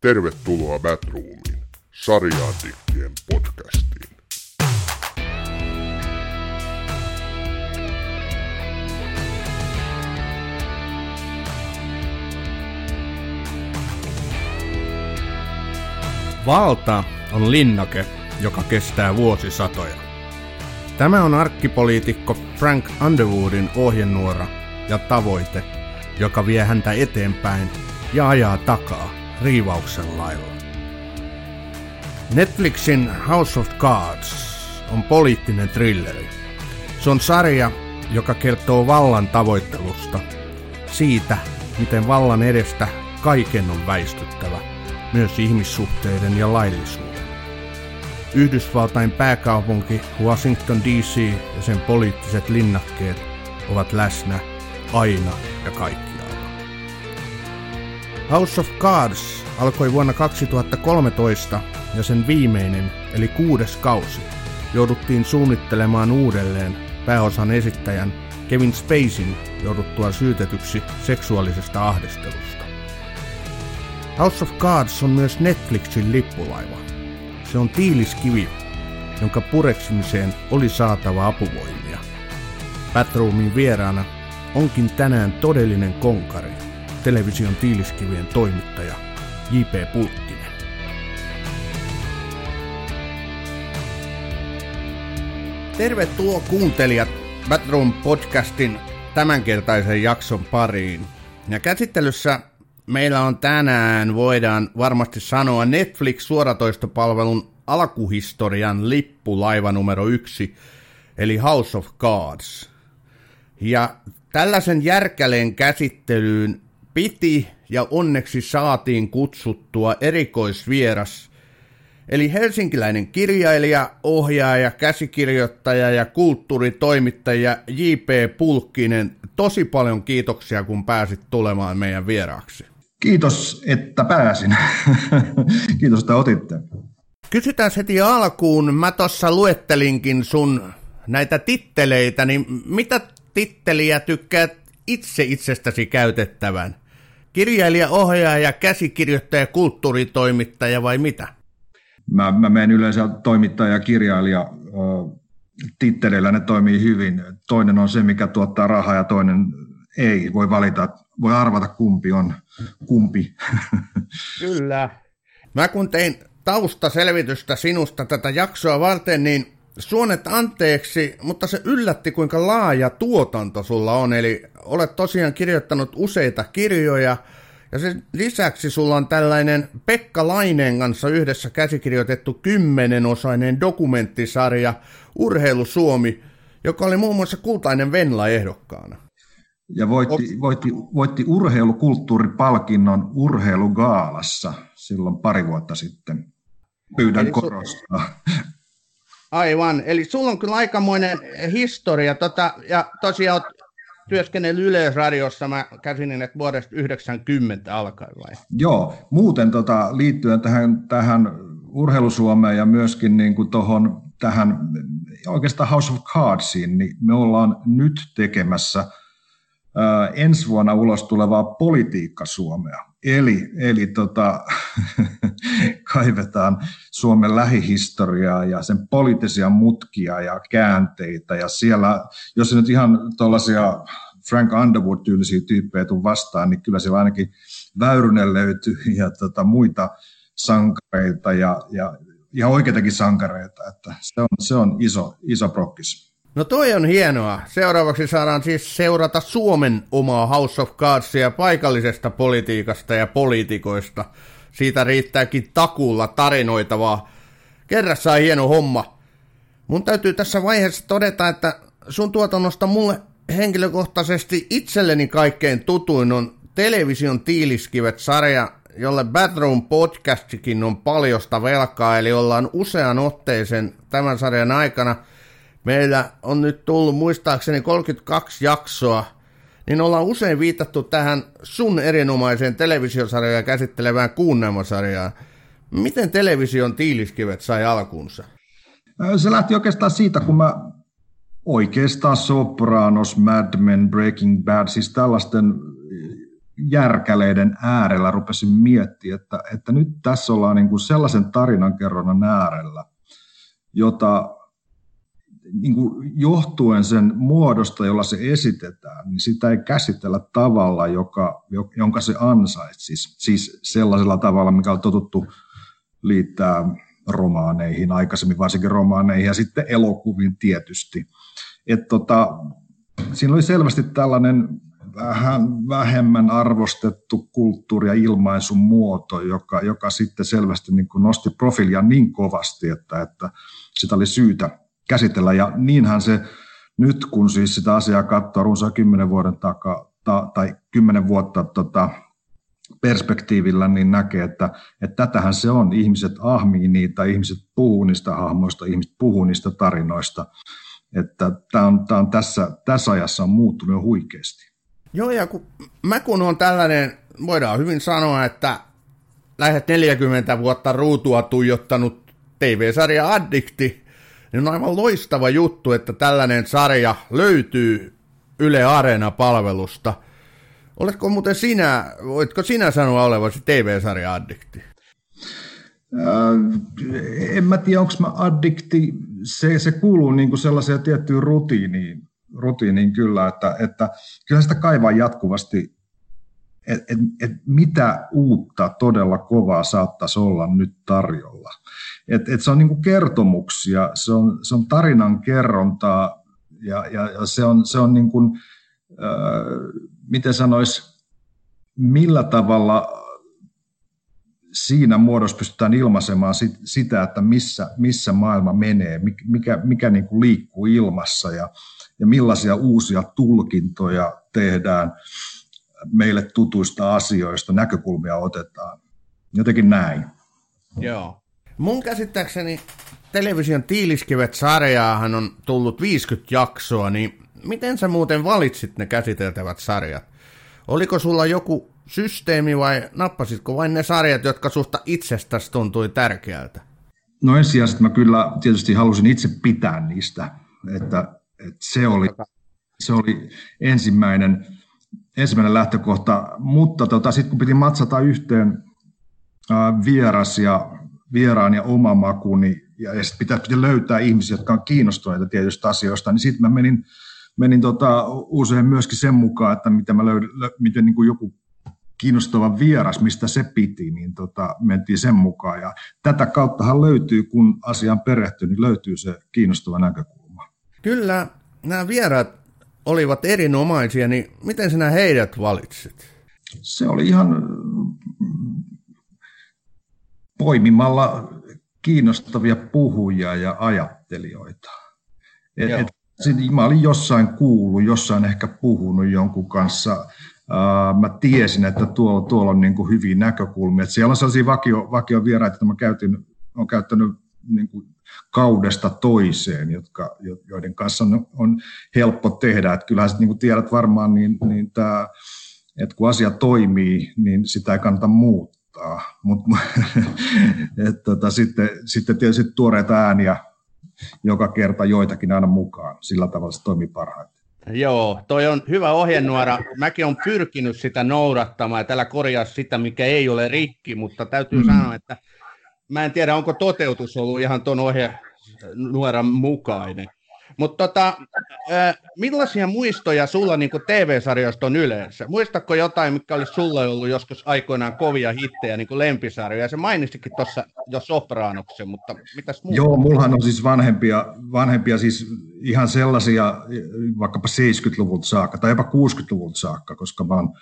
Tervetuloa Batroomiin, sarjaantikkien podcastiin. Valta on linnake, joka kestää vuosisatoja. Tämä on arkkipoliitikko Frank Underwoodin ohjenuora ja tavoite, joka vie häntä eteenpäin ja ajaa takaa riivauksen lailla. Netflixin House of Cards on poliittinen thrilleri. Se on sarja, joka kertoo vallan tavoittelusta, siitä, miten vallan edestä kaiken on väistyttävä, myös ihmissuhteiden ja laillisuuden. Yhdysvaltain pääkaupunki Washington DC ja sen poliittiset linnakkeet ovat läsnä aina ja kaikkialla. House of Cards alkoi vuonna 2013 ja sen viimeinen, eli kuudes kausi, jouduttiin suunnittelemaan uudelleen pääosan esittäjän Kevin Spacein jouduttua syytetyksi seksuaalisesta ahdistelusta. House of Cards on myös Netflixin lippulaiva. Se on tiiliskivi, jonka pureksimiseen oli saatava apuvoimia. Batroomin vieraana onkin tänään todellinen konkari, television tiiliskivien toimittaja J.P. Pulkkinen. Tervetuloa kuuntelijat Batroom podcastin tämänkertaisen jakson pariin. Ja käsittelyssä meillä on tänään, voidaan varmasti sanoa, Netflix-suoratoistopalvelun alkuhistorian lippulaiva numero yksi, eli House of Cards. Ja tällaisen järkäleen käsittelyyn piti ja onneksi saatiin kutsuttua erikoisvieras, eli helsinkiläinen kirjailija, ohjaaja, käsikirjoittaja ja kulttuuritoimittaja J.P. Pulkkinen. Tosi paljon kiitoksia, kun pääsit tulemaan meidän vieraaksi. Kiitos, että pääsin. Kiitos, että otitte. Kysytään heti alkuun. Mä tuossa luettelinkin sun näitä titteleitä, niin mitä titteliä tykkäät itse itsestäsi käytettävän? Kirjailija, ohjaaja, käsikirjoittaja, kulttuuritoimittaja vai mitä? Mä, mä menen yleensä toimittaja ja kirjailija titteleillä, ne toimii hyvin. Toinen on se, mikä tuottaa rahaa ja toinen ei. Voi valita, voi arvata kumpi on kumpi. Kyllä. Mä kun tein taustaselvitystä sinusta tätä jaksoa varten, niin suonet anteeksi, mutta se yllätti kuinka laaja tuotanto sulla on. Eli olet tosiaan kirjoittanut useita kirjoja, ja sen lisäksi sulla on tällainen Pekka Laineen kanssa yhdessä käsikirjoitettu kymmenenosainen dokumenttisarja Urheilu Suomi, joka oli muun muassa kultainen Venla ehdokkaana. Ja voitti, voitti, voitti urheilukulttuuripalkinnon urheilugaalassa silloin pari vuotta sitten. Pyydän Eli korostaa. Su- Aivan, eli sulla on kyllä aikamoinen historia, tota, ja tosiaan olet työskennellyt Yleisradiossa, mä käsin, että vuodesta 90 alkaen vai? Joo, muuten tota, liittyen tähän, tähän urheilusuomeen ja myöskin niin kuin tohon, tähän oikeastaan House of Cardsiin, niin me ollaan nyt tekemässä – ensi vuonna ulos tulevaa politiikka Suomea. Eli, eli tota, kaivetaan Suomen lähihistoriaa ja sen poliittisia mutkia ja käänteitä. Ja siellä, jos nyt ihan tuollaisia Frank Underwood-tyylisiä tyyppejä tuu vastaan, niin kyllä siellä ainakin Väyrynen löytyy ja tota, muita sankareita ja, ja ihan oikeitakin sankareita. Että se on, se on iso, iso prokkis. No toi on hienoa. Seuraavaksi saadaan siis seurata Suomen omaa House of Cardsia paikallisesta politiikasta ja poliitikoista. Siitä riittääkin takuulla tarinoitavaa. Kerrassaan hieno homma. Mun täytyy tässä vaiheessa todeta, että sun tuotannosta mulle henkilökohtaisesti itselleni kaikkein tutuin on television tiiliskivet-sarja, jolle Batroom podcastikin on paljosta velkaa, eli ollaan usean otteeseen tämän sarjan aikana – meillä on nyt tullut muistaakseni 32 jaksoa, niin ollaan usein viitattu tähän sun erinomaiseen televisiosarjaa käsittelevään kuunnelmasarjaan. Miten television tiiliskivet sai alkunsa? Se lähti oikeastaan siitä, kun mä oikeastaan Sopranos, Mad Men, Breaking Bad, siis tällaisten järkäleiden äärellä rupesin miettimään, että, että nyt tässä ollaan niin kuin sellaisen tarinankerronnan äärellä, jota niin kuin johtuen sen muodosta, jolla se esitetään, niin sitä ei käsitellä tavalla, joka, jonka se ansaitsi. Siis, siis sellaisella tavalla, mikä on totuttu liittää romaaneihin, aikaisemmin varsinkin romaaneihin ja sitten elokuviin tietysti. Et tota, siinä oli selvästi tällainen vähän vähemmän arvostettu kulttuuri- ja ilmaisun muoto, joka, joka sitten selvästi niin kuin nosti profiilia niin kovasti, että, että sitä oli syytä käsitellä. Ja niinhän se nyt, kun siis sitä asiaa katsoo runsaan kymmenen vuoden takaa, ta, tai kymmenen vuotta tota, perspektiivillä, niin näkee, että, että tätähän se on. Ihmiset ahmii niitä, ihmiset puhuu niistä hahmoista, ihmiset puhuu niistä tarinoista. Että tämä on, tämä on tässä, tässä ajassa on muuttunut huikeasti. Joo, ja kun, mä kun on tällainen, voidaan hyvin sanoa, että lähes 40 vuotta ruutua tuijottanut TV-sarja Addikti, niin on aivan loistava juttu, että tällainen sarja löytyy Yle Areena-palvelusta. Oletko muuten sinä, voitko sinä sanoa olevasi TV-sarja addikti? Äh, en mä tiedä, onko mä addikti. Se, se kuuluu niin kuin sellaiseen tiettyyn rutiiniin, rutiiniin kyllä, että, että kyllä sitä kaivaa jatkuvasti, että et, et mitä uutta todella kovaa saattaisi olla nyt tarjolla. Et, et se on niin kertomuksia, se on, se on tarinan kerrontaa ja, ja, ja se on, se on niin kuin, miten sanois, millä tavalla siinä muodossa pystytään ilmaisemaan sit, sitä, että missä, missä maailma menee, mikä, mikä niin kuin liikkuu ilmassa ja, ja millaisia uusia tulkintoja tehdään meille tutuista asioista, näkökulmia otetaan. Jotenkin näin. Joo. Mun käsittääkseni television Tiiliskivet-sarjaahan on tullut 50 jaksoa, niin miten sä muuten valitsit ne käsiteltävät sarjat? Oliko sulla joku systeemi vai nappasitko vain ne sarjat, jotka susta itsestäsi tuntui tärkeältä? No ensisijaisesti mä kyllä tietysti halusin itse pitää niistä, että, että se, oli, se oli ensimmäinen, ensimmäinen lähtökohta, mutta tota, sitten kun piti matsata yhteen ää, vieras ja vieraan ja oma maku, niin, ja, ja sitten pitää, löytää ihmisiä, jotka on kiinnostuneita tietystä asioista, niin sitten mä menin, menin tota, usein myöskin sen mukaan, että miten, mä löydin, miten niin kuin joku kiinnostava vieras, mistä se piti, niin tota, mentiin sen mukaan. Ja tätä kauttahan löytyy, kun asiaan perehtyy, niin löytyy se kiinnostava näkökulma. Kyllä, nämä vieraat olivat erinomaisia, niin miten sinä heidät valitsit? Se oli ihan poimimalla kiinnostavia puhujia ja ajattelijoita. Et, et, mä olin jossain kuullut, jossain ehkä puhunut jonkun kanssa. Uh, mä tiesin, että tuolla, tuolla on niin kuin hyviä näkökulmia. Et siellä on sellaisia vakio, vakiovieraita, että mä käytin, olen käyttänyt niin kuin kaudesta toiseen, jotka, joiden kanssa on, on helppo tehdä. Et kyllähän sit, niin kuin tiedät varmaan, niin, niin tää, että kun asia toimii, niin sitä ei kannata muuttaa auttaa. Mut, et, tota, sitten, sitten tietysti tuoreita ääniä joka kerta joitakin aina mukaan. Sillä tavalla se toimii parhaiten. Joo, toi on hyvä ohjenuora. Mäkin olen pyrkinyt sitä noudattamaan ja tällä korjaa sitä, mikä ei ole rikki, mutta täytyy mm. sanoa, että mä en tiedä, onko toteutus ollut ihan tuon ohjenuoran mukainen. Mutta tota, millaisia muistoja sulla niin TV-sarjoista on yleensä? Muistatko jotain, mikä olisi sulla ollut joskus aikoinaan kovia hittejä, niin lempisarjoja? Se mainistikin tuossa jo Sopranoksen, mutta mitäs muuta? Joo, mullahan on siis vanhempia, vanhempia siis ihan sellaisia vaikkapa 70-luvulta saakka tai jopa 60-luvulta saakka, koska mä oon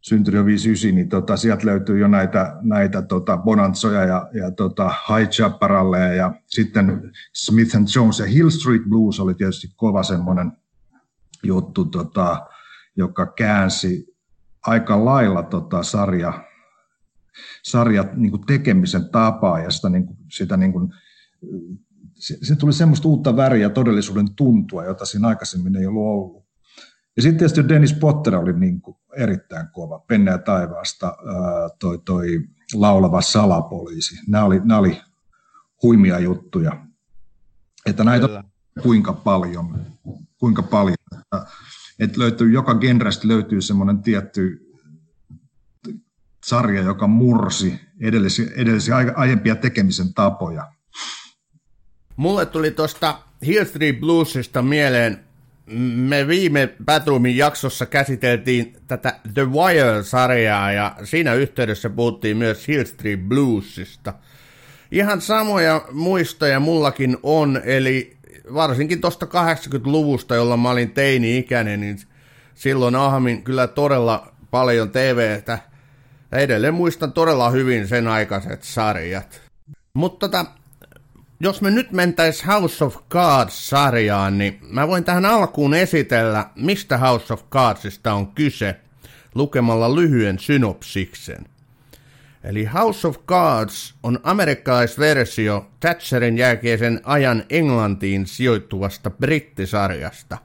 syntynyt jo 59, niin tota, sieltä löytyy jo näitä, näitä tota Bonanzoja ja, ja tota High Chaparralleja ja sitten Smith and Jones ja Hill Street Blues oli tietysti kova semmoinen juttu, tota, joka käänsi aika lailla tota sarja, sarja niin tekemisen tapaa ja sitä, niin kuin, sitä niin kuin, se, se tuli semmoista uutta väriä todellisuuden tuntua, jota siinä aikaisemmin ei ollut ollut. Ja sitten tietysti Dennis Potter oli niin kuin erittäin kova. Penne ja taivaasta toi, toi laulava salapoliisi. Nämä oli, nämä oli huimia juttuja. Että näitä Kyllä. kuinka paljon, kuinka paljon. Että löytyy, joka genrestä löytyy semmoinen tietty sarja, joka mursi edellisiä, edellisiä aiempia tekemisen tapoja. Mulle tuli tuosta Hill Street Bluesista mieleen, me viime Batroomin jaksossa käsiteltiin tätä The Wire-sarjaa ja siinä yhteydessä puhuttiin myös Hill Street Bluesista. Ihan samoja muistoja mullakin on, eli varsinkin tuosta 80-luvusta, jolloin mä olin teini-ikäinen, niin silloin ahmin kyllä todella paljon TVtä. Edelleen muistan todella hyvin sen aikaiset sarjat. Mutta tota, jos me nyt mentäis House of Cards-sarjaan, niin mä voin tähän alkuun esitellä, mistä House of Cardsista on kyse, lukemalla lyhyen synopsiksen. Eli House of Cards on amerikkalaisversio Thatcherin jälkeisen ajan Englantiin sijoittuvasta brittisarjasta.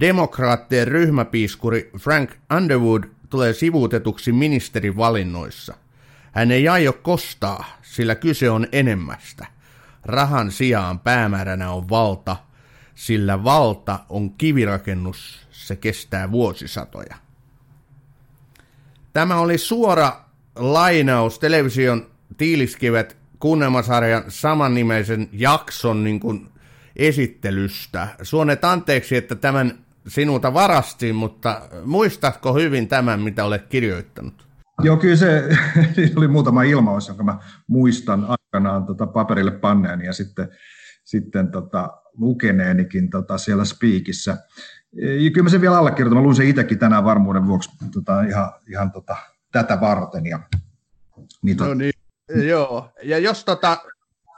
Demokraattien ryhmäpiiskuri Frank Underwood tulee sivuutetuksi ministerivalinnoissa. Hän ei aio kostaa, sillä kyse on enemmästä – Rahan sijaan päämääränä on valta, sillä valta on kivirakennus, se kestää vuosisatoja. Tämä oli suora lainaus television tiiliskivet kuunnelmasarjan samannimisen jakson niin kuin esittelystä. Suonet anteeksi, että tämän sinulta varastin, mutta muistatko hyvin tämän, mitä olet kirjoittanut? Joo, kyllä se oli muutama ilmaus, jonka mä muistan aikanaan tota, paperille panneeni ja sitten, sitten tota, lukeneenikin tota, siellä Speakissä. Ja kyllä mä sen vielä allekirjoitan. Mä luin sen itsekin tänään varmuuden vuoksi tota, ihan, ihan tota, tätä varten. Ja, niin, no niin, joo. Ja jos tota,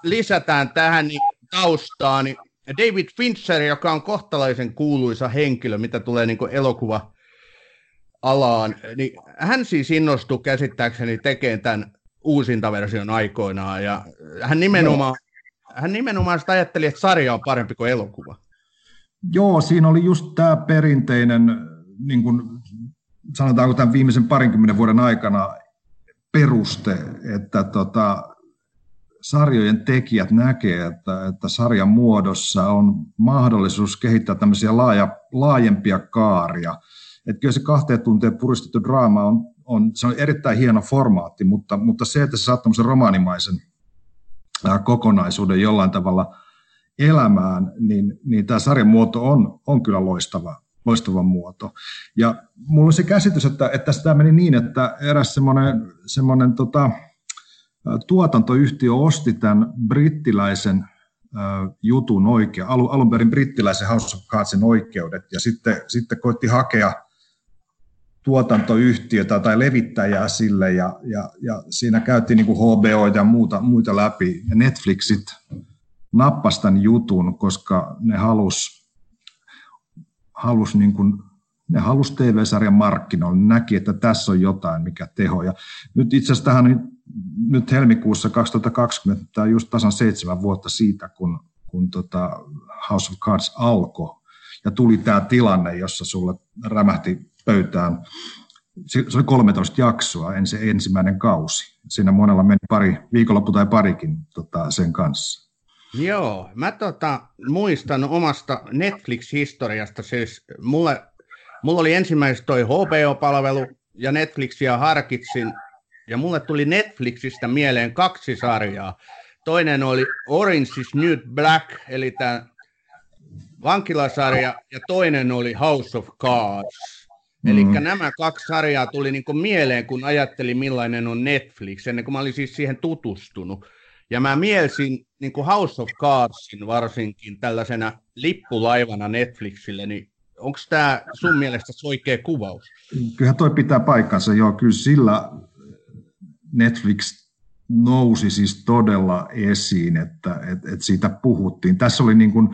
lisätään tähän niin taustaa, niin David Fincher, joka on kohtalaisen kuuluisa henkilö, mitä tulee niin elokuva alaan, niin hän siis innostui käsittääkseni tekemään tämän uusintaversion aikoinaan, ja hän nimenomaan, no. hän nimenomaan sitä ajatteli, että sarja on parempi kuin elokuva. Joo, siinä oli just tämä perinteinen, niin kuin sanotaanko tämän viimeisen parinkymmenen vuoden aikana, peruste, että tota, sarjojen tekijät näkee, että, että sarjan muodossa on mahdollisuus kehittää tämmöisiä laaja, laajempia kaaria – että kyllä se kahteen tunteen puristettu draama on, on, se on erittäin hieno formaatti, mutta, mutta se, että se saa tämmöisen romaanimaisen kokonaisuuden jollain tavalla elämään, niin, niin tämä sarjan muoto on, on kyllä loistava, loistava muoto. Ja mulla on se käsitys, että, että tämä meni niin, että eräs semmoinen, semmoinen tota, tuotantoyhtiö osti tämän brittiläisen jutun oikea, alun, alun perin brittiläisen House of Cardsin oikeudet, ja sitten, sitten koitti hakea tuotantoyhtiötä tai levittäjää sille ja, ja, ja siinä käytiin niin kuin HBO ja muuta, muita läpi. Ja Netflixit nappasi tämän jutun, koska ne halus, halus niin kuin, ne halus TV-sarjan markkinoille, ne näki, että tässä on jotain, mikä teho. Ja nyt itse asiassa tähän nyt helmikuussa 2020, tämä on just tasan seitsemän vuotta siitä, kun, kun tota House of Cards alkoi, ja tuli tämä tilanne, jossa sulle rämähti pöytään. Se oli 13 jaksoa, ensi, ensimmäinen kausi. Siinä monella meni pari, viikonloppu tai parikin tota, sen kanssa. Joo, mä tota, muistan omasta Netflix-historiasta, siis mulle, mulla oli ensimmäisenä toi HBO-palvelu ja Netflixia harkitsin, ja mulle tuli Netflixistä mieleen kaksi sarjaa. Toinen oli Orange is New Black, eli tämä vankilasarja, ja toinen oli House of Cards. Eli mm. nämä kaksi sarjaa tuli niin kuin mieleen, kun ajattelin millainen on Netflix, ennen kuin mä olin siis siihen tutustunut. Ja mä mielsin niin kuin House of Cardsin varsinkin tällaisena lippulaivana Netflixille, niin onko tämä sun mielestä oikea kuvaus? Kyllähän toi pitää paikkansa, joo, kyllä sillä Netflix nousi siis todella esiin, että, että, että siitä puhuttiin. Tässä oli niin kuin,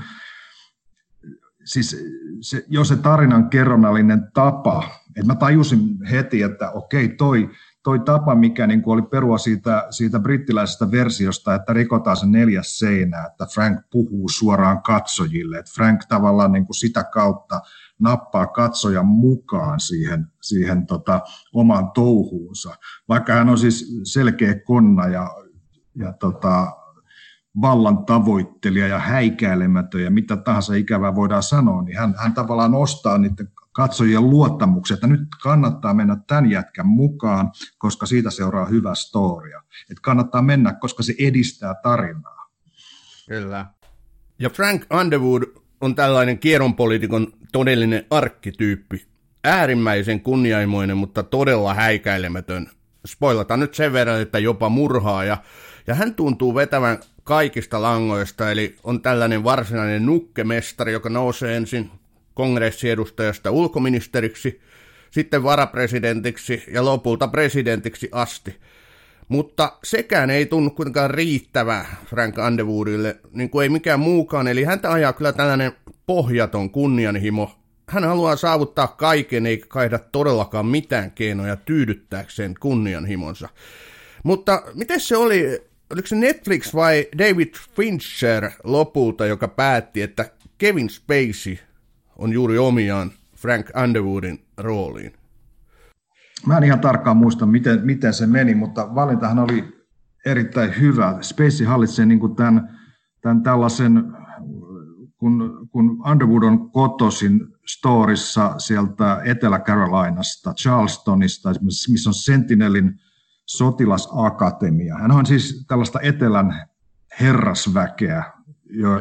siis se, jo se tarinan kerronnallinen tapa, että mä tajusin heti, että okei, toi, toi tapa, mikä niin oli perua siitä, siitä brittiläisestä versiosta, että rikotaan se neljäs seinä, että Frank puhuu suoraan katsojille, että Frank tavallaan niin kuin sitä kautta nappaa katsojan mukaan siihen, siihen tota, omaan touhuunsa. Vaikka hän on siis selkeä konna ja, ja tota, vallan tavoittelija ja häikäilemätön ja mitä tahansa ikävää voidaan sanoa, niin hän, hän tavallaan ostaa niiden katsojien luottamuksen, että nyt kannattaa mennä tämän jätkän mukaan, koska siitä seuraa hyvä storia. Että kannattaa mennä, koska se edistää tarinaa. Kyllä. Ja Frank Underwood on tällainen kierronpoliitikon todellinen arkkityyppi. Äärimmäisen kunnianhimoinen, mutta todella häikäilemätön. Spoilataan nyt sen verran, että jopa murhaa. Ja, ja hän tuntuu vetävän kaikista langoista, eli on tällainen varsinainen nukkemestari, joka nousee ensin kongressiedustajasta ulkoministeriksi, sitten varapresidentiksi ja lopulta presidentiksi asti. Mutta sekään ei tunnu kuitenkaan riittävää Frank Underwoodille, niin kuin ei mikään muukaan, eli häntä ajaa kyllä tällainen pohjaton kunnianhimo. Hän haluaa saavuttaa kaiken eikä kaida todellakaan mitään keinoja tyydyttääkseen kunnianhimonsa. Mutta miten se oli, oliko se Netflix vai David Fincher lopulta, joka päätti, että Kevin Spacey on juuri omiaan Frank Underwoodin rooliin? Mä en ihan tarkkaan muista, miten, miten se meni, mutta valintahan oli erittäin hyvä. Spacey hallitsee niin kuin tämän, tämän tällaisen, kun, kun Underwood on kotoisin storissa sieltä Etelä-Carolinasta, Charlestonista, missä on Sentinelin sotilasakatemia. Hän on siis tällaista etelän herrasväkeä, jo,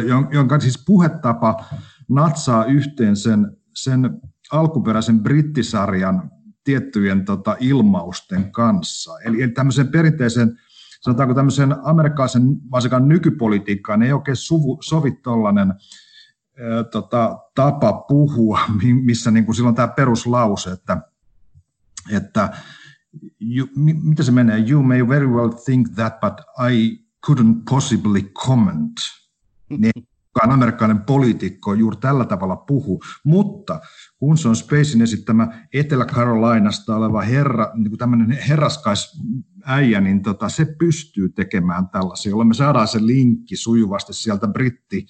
jo, jonka siis puhetapa natsaa yhteen sen, sen alkuperäisen brittisarjan tiettyjen tota, ilmausten kanssa. Eli, eli tämmöisen perinteisen, sanotaanko tämmöisen amerikkalaisen, varsinkaan nykypolitiikkaan ei oikein suvu, sovi tollainen tota, tapa puhua, missä niin kuin silloin tämä peruslause, että, että you, mitä se menee, you may very well think that, but I couldn't possibly comment. Niin kukaan amerikkalainen poliitikko juuri tällä tavalla puhu, mutta kun se on Spacein esittämä Etelä-Carolinasta oleva herra, niin kuin tämmöinen herraskais äijä, niin tota, se pystyy tekemään tällaisia, jolloin me saadaan se linkki sujuvasti sieltä britti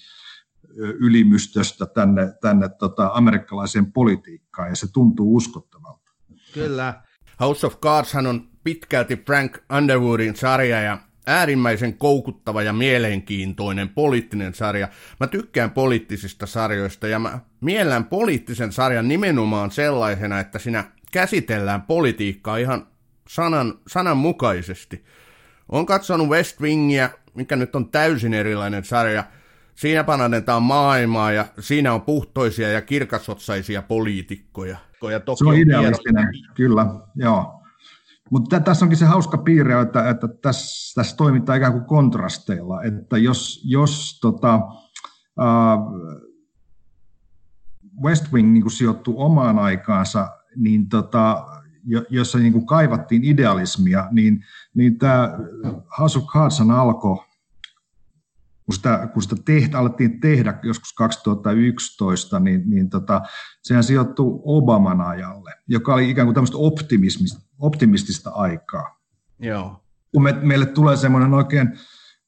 ylimystöstä tänne, tänne tota, amerikkalaiseen politiikkaan, ja se tuntuu uskottavalta. Kyllä. House of Cards on pitkälti Frank Underwoodin sarja, ja äärimmäisen koukuttava ja mielenkiintoinen poliittinen sarja. Mä tykkään poliittisista sarjoista ja mä miellän poliittisen sarjan nimenomaan sellaisena, että siinä käsitellään politiikkaa ihan sanan, sananmukaisesti. Olen katsonut West Wingia, mikä nyt on täysin erilainen sarja. Siinä pananetaan maailmaa ja siinä on puhtoisia ja kirkasotsaisia poliitikkoja. Ja toki se on idealistinen, kyllä, joo. Mutta tässä onkin se hauska piirre, että, että tässä, tässä toimitaan ikään kuin kontrasteilla, että jos, jos tota, uh, West Wing niin kuin sijoittuu omaan aikaansa, niin tota, jossa niin kuin kaivattiin idealismia, niin, niin tämä House of Cards alkoi kun sitä, kun sitä tehtä, alettiin tehdä joskus 2011, niin, niin tota, sehän sijoittuu Obaman ajalle, joka oli ikään kuin tämmöistä optimistista, optimistista aikaa. Joo. Kun me, meille tulee semmoinen oikein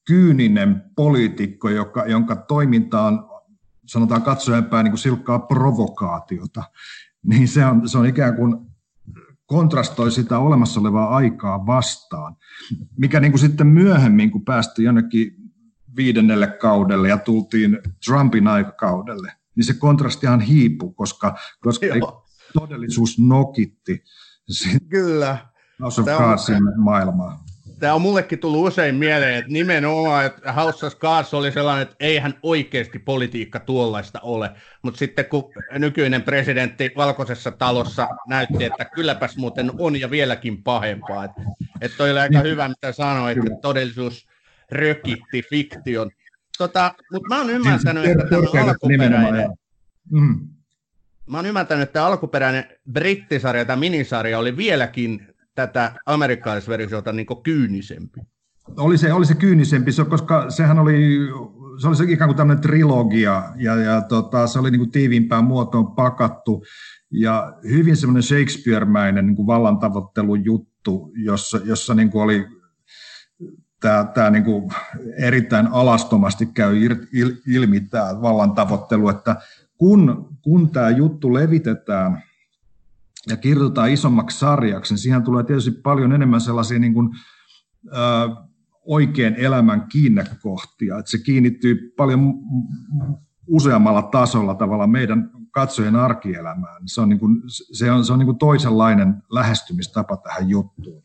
kyyninen poliitikko, joka, jonka toiminta on, sanotaan katsojen päin, niin kuin silkkaa provokaatiota, niin se on, se on ikään kuin kontrastoi sitä olemassa olevaa aikaa vastaan, mikä niin kuin sitten myöhemmin, kun päästiin jonnekin viidennelle kaudelle ja tultiin Trumpin aikakaudelle, niin se kontrastihan hiipui, koska, koska todellisuus nokitti Kyllä. House of Cardsin maailmaa. Tämä on mullekin tullut usein mieleen, että nimenomaan että House of Cards oli sellainen, että eihän oikeasti politiikka tuollaista ole. Mutta sitten kun nykyinen presidentti Valkoisessa talossa näytti, että kylläpäs muuten on ja vieläkin pahempaa. Että et toi oli aika hyvä, mitä sanoit, että todellisuus rökitti fiktion. Tota, mutta mä oon ymmärtänyt, että tämä alkuperäinen, mm. mä oon ymmärtänyt, että alkuperäinen brittisarja tai minisarja oli vieläkin tätä amerikkalaisversiota niin kyynisempi. Oli se, oli se kyynisempi, koska sehän oli, se oli se ikään kuin tämmöinen trilogia, ja, ja tota, se oli niin kuin tiiviimpään muotoon pakattu, ja hyvin semmoinen Shakespeare-mäinen niin vallantavoittelujuttu, jossa, jossa niin kuin oli tämä, tämä niin kuin erittäin alastomasti käy ilmi tämä vallan tavoittelu, että kun, kun tämä juttu levitetään ja kirjoitetaan isommaksi sarjaksi, niin siihen tulee tietysti paljon enemmän sellaisia niin kuin, ö, oikean elämän kiinnekohtia, että se kiinnittyy paljon useammalla tasolla tavalla meidän katsojen arkielämään, se on, niin kuin, se on, se on niin kuin toisenlainen lähestymistapa tähän juttuun.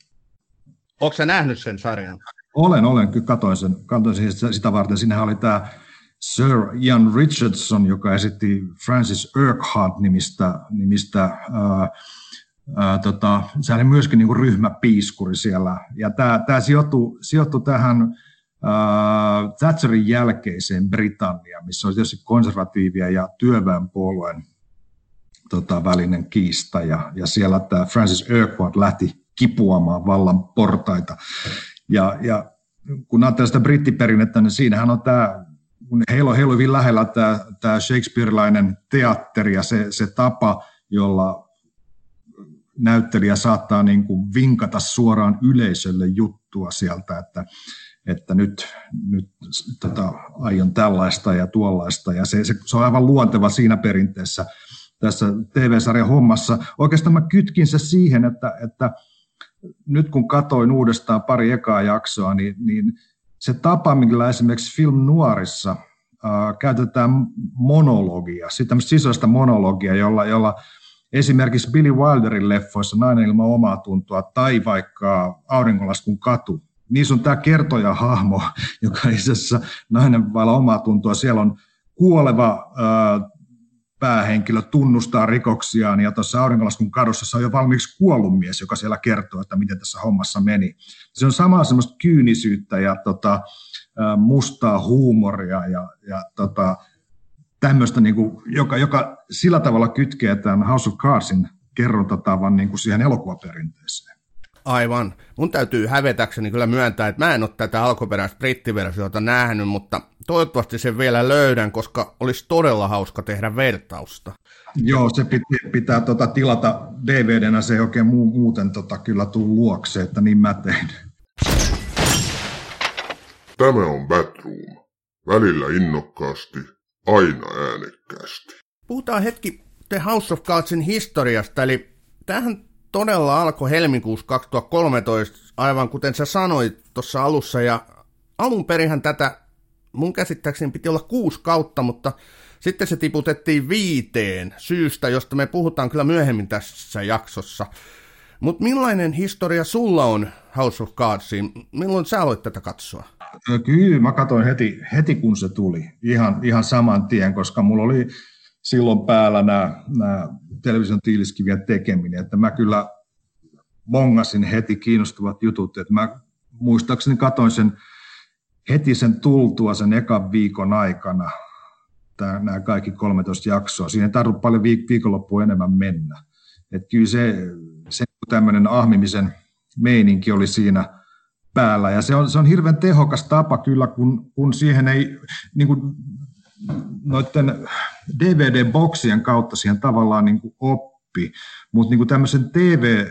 Sä nähnyt sen sarjan? Olen, olen. Kyllä katoin sen, katoin sen sitä varten. Siinähän oli tämä Sir Ian Richardson, joka esitti Francis Urquhart-nimistä nimistä, ää, ää, tota, se oli myöskin niin kuin ryhmäpiiskuri siellä. Ja tämä, tämä sijoittui, sijoittui tähän ää, Thatcherin jälkeiseen Britanniaan, missä oli tietysti konservatiivia ja työväenpuolueen tota, välinen kiista. Ja, ja siellä tämä Francis Urquhart lähti kipuamaan vallan portaita. Ja, ja kun ajattelee sitä brittiperinnettä, niin siinähän on tämä, kun heillä on, heillä on hyvin lähellä tämä, tämä Shakespearelainen teatteri ja se, se tapa, jolla näyttelijä saattaa niin kuin vinkata suoraan yleisölle juttua sieltä, että, että nyt, nyt tota, aion tällaista ja tuollaista. Ja se, se, se on aivan luonteva siinä perinteessä tässä TV-sarjan hommassa. Oikeastaan mä kytkin se siihen, että, että nyt kun katoin uudestaan pari ekaa jaksoa, niin, niin se tapa, millä esimerkiksi film nuorissa äh, käytetään monologia, sitä sisäistä monologia, jolla, jolla esimerkiksi Billy Wilderin leffoissa Nainen ilman omaa tuntoa tai vaikka Auringonlaskun katu, niissä on tämä kertoja-hahmo, joka itse asiassa nainen vailla omaa tuntoa. Siellä on kuoleva äh, päähenkilö tunnustaa rikoksiaan ja tuossa auringonlaskun kadossa on jo valmiiksi kuollut mies, joka siellä kertoo, että miten tässä hommassa meni. Se on samaa semmoista kyynisyyttä ja tota, mustaa huumoria ja, ja tota, tämmöistä, niin kuin, joka, joka sillä tavalla kytkee tämän House of Cardsin kerrontatavan niin kuin siihen elokuvaperinteeseen. Aivan. Mun täytyy hävetäkseni kyllä myöntää, että mä en ole tätä alkuperäistä brittiversiota nähnyt, mutta toivottavasti sen vielä löydän, koska olisi todella hauska tehdä vertausta. Joo, se pitää, pitää tota, tilata DVDnä, se ei oikein muu, muuten tota, kyllä tuu luokse, että niin mä tein. Tämä on Batroom. Välillä innokkaasti, aina äänekkäästi. Puhutaan hetki The House of Cardsin historiasta, eli tähän todella alkoi helmikuussa 2013, aivan kuten sä sanoit tuossa alussa, ja alun perinhän tätä mun käsittääkseni piti olla kuusi kautta, mutta sitten se tiputettiin viiteen syystä, josta me puhutaan kyllä myöhemmin tässä jaksossa. Mutta millainen historia sulla on House of Cardsiin? Milloin sä aloit tätä katsoa? Kyllä, mä katsoin heti, heti kun se tuli, ihan, ihan saman tien, koska mulla oli silloin päällä nämä, nämä television tiiliskivien tekeminen, että mä kyllä bongasin heti kiinnostuvat jutut, että mä muistaakseni katoin sen heti sen tultua sen ekan viikon aikana, tämä, nämä kaikki 13 jaksoa. Siinä ei tarvitse paljon viik- viikonloppuun enemmän mennä. Että kyllä se, se tämmöinen ahmimisen meininki oli siinä päällä. Ja se on, se on hirveän tehokas tapa kyllä, kun, kun siihen ei, niin kuin noiden DVD-boksien kautta siihen tavallaan niin kuin oppi, mutta niin kuin tämmöisen TV,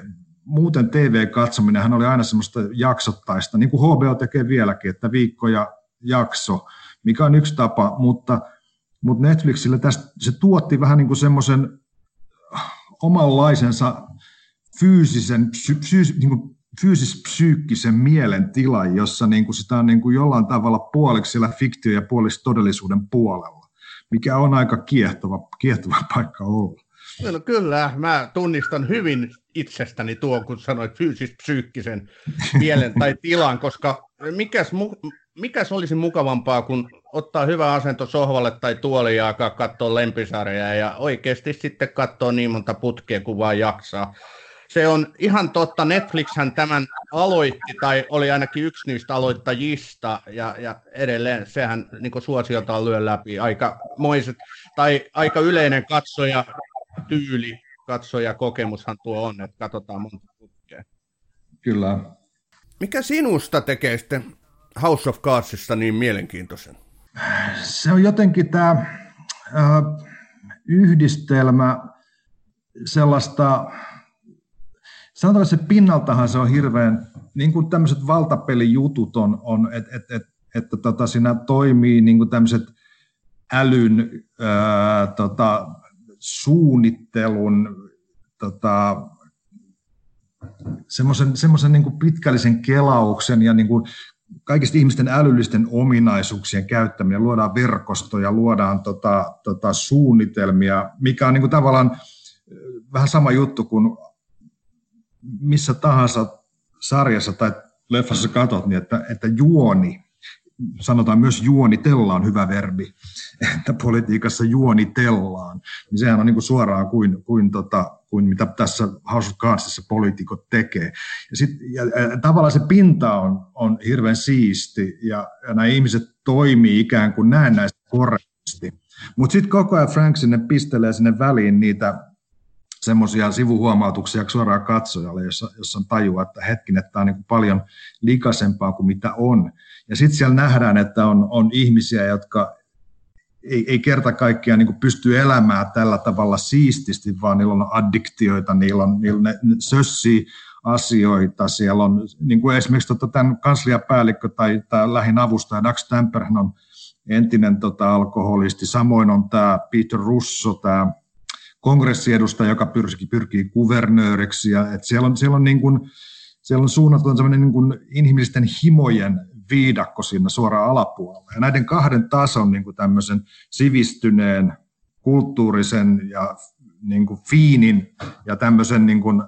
muuten TV-katsominen hän oli aina semmoista jaksottaista, niin kuin HBO tekee vieläkin, että viikko ja jakso, mikä on yksi tapa, mutta, mutta Netflixillä tästä, se tuotti vähän niin kuin semmoisen omanlaisensa fyysisen, fyys, niin kuin fyysis-psyykkisen mielen tila, jossa niin kuin sitä on niin kuin jollain tavalla puoliksi siellä fiktio ja puoliksi todellisuuden puolella, mikä on aika kiehtova, kiehtova paikka olla. No kyllä, mä tunnistan hyvin itsestäni tuon, kun sanoit fyysis-psyykkisen mielen tai tilan, koska mikäs, mikäs olisi mukavampaa, kun ottaa hyvä asento sohvalle tai tuoli ja alkaa katsoa lempisarjaa ja oikeasti sitten katsoa niin monta putkea kuin vaan jaksaa se on ihan totta, Netflixhän tämän aloitti, tai oli ainakin yksi niistä aloittajista, ja, ja edelleen sehän niin suosioltaan lyö läpi aika moiset, tai aika yleinen katsoja tyyli, katsoja kokemushan tuo on, että katsotaan monta putkea. Kyllä. Mikä sinusta tekee sitten House of Cardsista niin mielenkiintoisen? Se on jotenkin tämä äh, yhdistelmä sellaista sanotaan, että se pinnaltahan se on hirveän, niin kuin tämmöiset valtapelijutut on, on että et, et, että tota, siinä toimii niin kuin tämmöiset älyn ää, tota, suunnittelun tota, semmoisen, semmoisen niin kuin pitkällisen kelauksen ja niin kuin kaikista ihmisten älyllisten ominaisuuksien käyttäminen, luodaan verkostoja, luodaan tota, tota suunnitelmia, mikä on niin kuin tavallaan vähän sama juttu kuin missä tahansa sarjassa tai leffassa katot, niin että, että juoni, sanotaan myös juonitella on hyvä verbi, että politiikassa juonitellaan, niin sehän on niin kuin suoraan kuin, kuin, tota, kuin mitä tässä Cardsissa poliitikot tekee. Ja, sit, ja, ja tavallaan se pinta on, on hirveän siisti ja, ja nämä ihmiset toimii ikään kuin näennäisesti korrektisti. Mutta sitten koko ajan Frank sinne pistelee sinne väliin niitä semmoisia sivuhuomautuksia suoraan katsojalle, jossa, jossa tajua, että hetkin, että tämä on niin paljon likaisempaa kuin mitä on. Ja sitten siellä nähdään, että on, on ihmisiä, jotka ei, ei kerta kaikkiaan niin pysty elämään tällä tavalla siististi, vaan niillä on addiktioita, niillä on, niillä ne, ne sössii asioita. Siellä on niin kuin esimerkiksi tota, tämän kansliapäällikkö tai, tai lähin avustaja Dax Tamperhan on entinen tota, alkoholisti. Samoin on tämä Peter Russo, tämä kongressiedustaja, joka pyrkii, pyrkii kuvernööriksi. Ja, et siellä on, siellä on, niin kuin, siellä on suunnattu niin kuin inhimillisten himojen viidakko siinä suoraan alapuolella. Ja näiden kahden tason niin kuin tämmöisen sivistyneen, kulttuurisen ja niin kuin fiinin ja tämmöisen niin kuin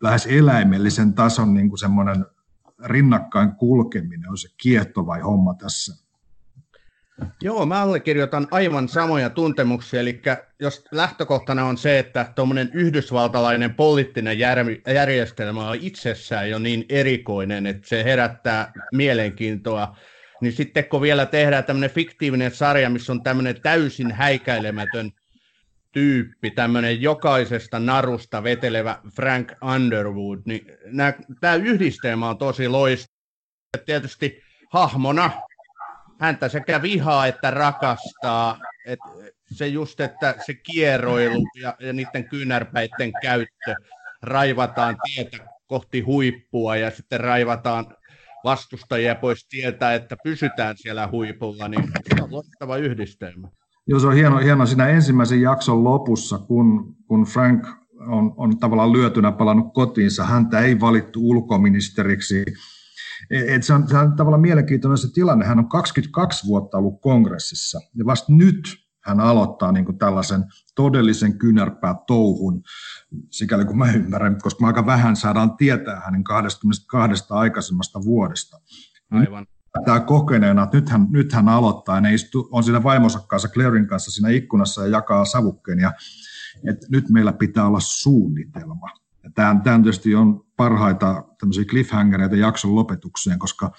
lähes eläimellisen tason niin kuin semmoinen rinnakkain kulkeminen on se kiehtova homma tässä. Joo, mä allekirjoitan aivan samoja tuntemuksia, eli jos lähtökohtana on se, että tuommoinen yhdysvaltalainen poliittinen järjestelmä on itsessään jo niin erikoinen, että se herättää mielenkiintoa, niin sitten kun vielä tehdään tämmöinen fiktiivinen sarja, missä on tämmöinen täysin häikäilemätön tyyppi, tämmöinen jokaisesta narusta vetelevä Frank Underwood, niin tämä yhdistelmä on tosi loistava. Tietysti hahmona häntä sekä vihaa että rakastaa. Et se just, että se kierroilu ja, ja niiden kyynärpäiden käyttö, raivataan tietä kohti huippua ja sitten raivataan vastustajia pois tietä, että pysytään siellä huipulla, niin se on loistava yhdistelmä. Joo, se on hieno, hieno siinä ensimmäisen jakson lopussa, kun, kun Frank on, on tavallaan lyötynä palannut kotiinsa. Häntä ei valittu ulkoministeriksi et se, on, se on tavallaan mielenkiintoinen se tilanne. Hän on 22 vuotta ollut kongressissa ja vasta nyt hän aloittaa niin kuin tällaisen todellisen kynärpää touhun, sikäli kuin mä ymmärrän, koska mä aika vähän saadaan tietää hänen 22 aikaisemmasta vuodesta. Aivan. Tämä kokeneena, että nyt hän, nyt hän aloittaa, ja ne istu, on siinä vaimonsa kanssa, Clairin kanssa siinä ikkunassa ja jakaa savukkeen, ja että nyt meillä pitää olla suunnitelma. Tämä, tämä tietysti on parhaita tämmöisiä cliffhangereita jakson lopetukseen, koska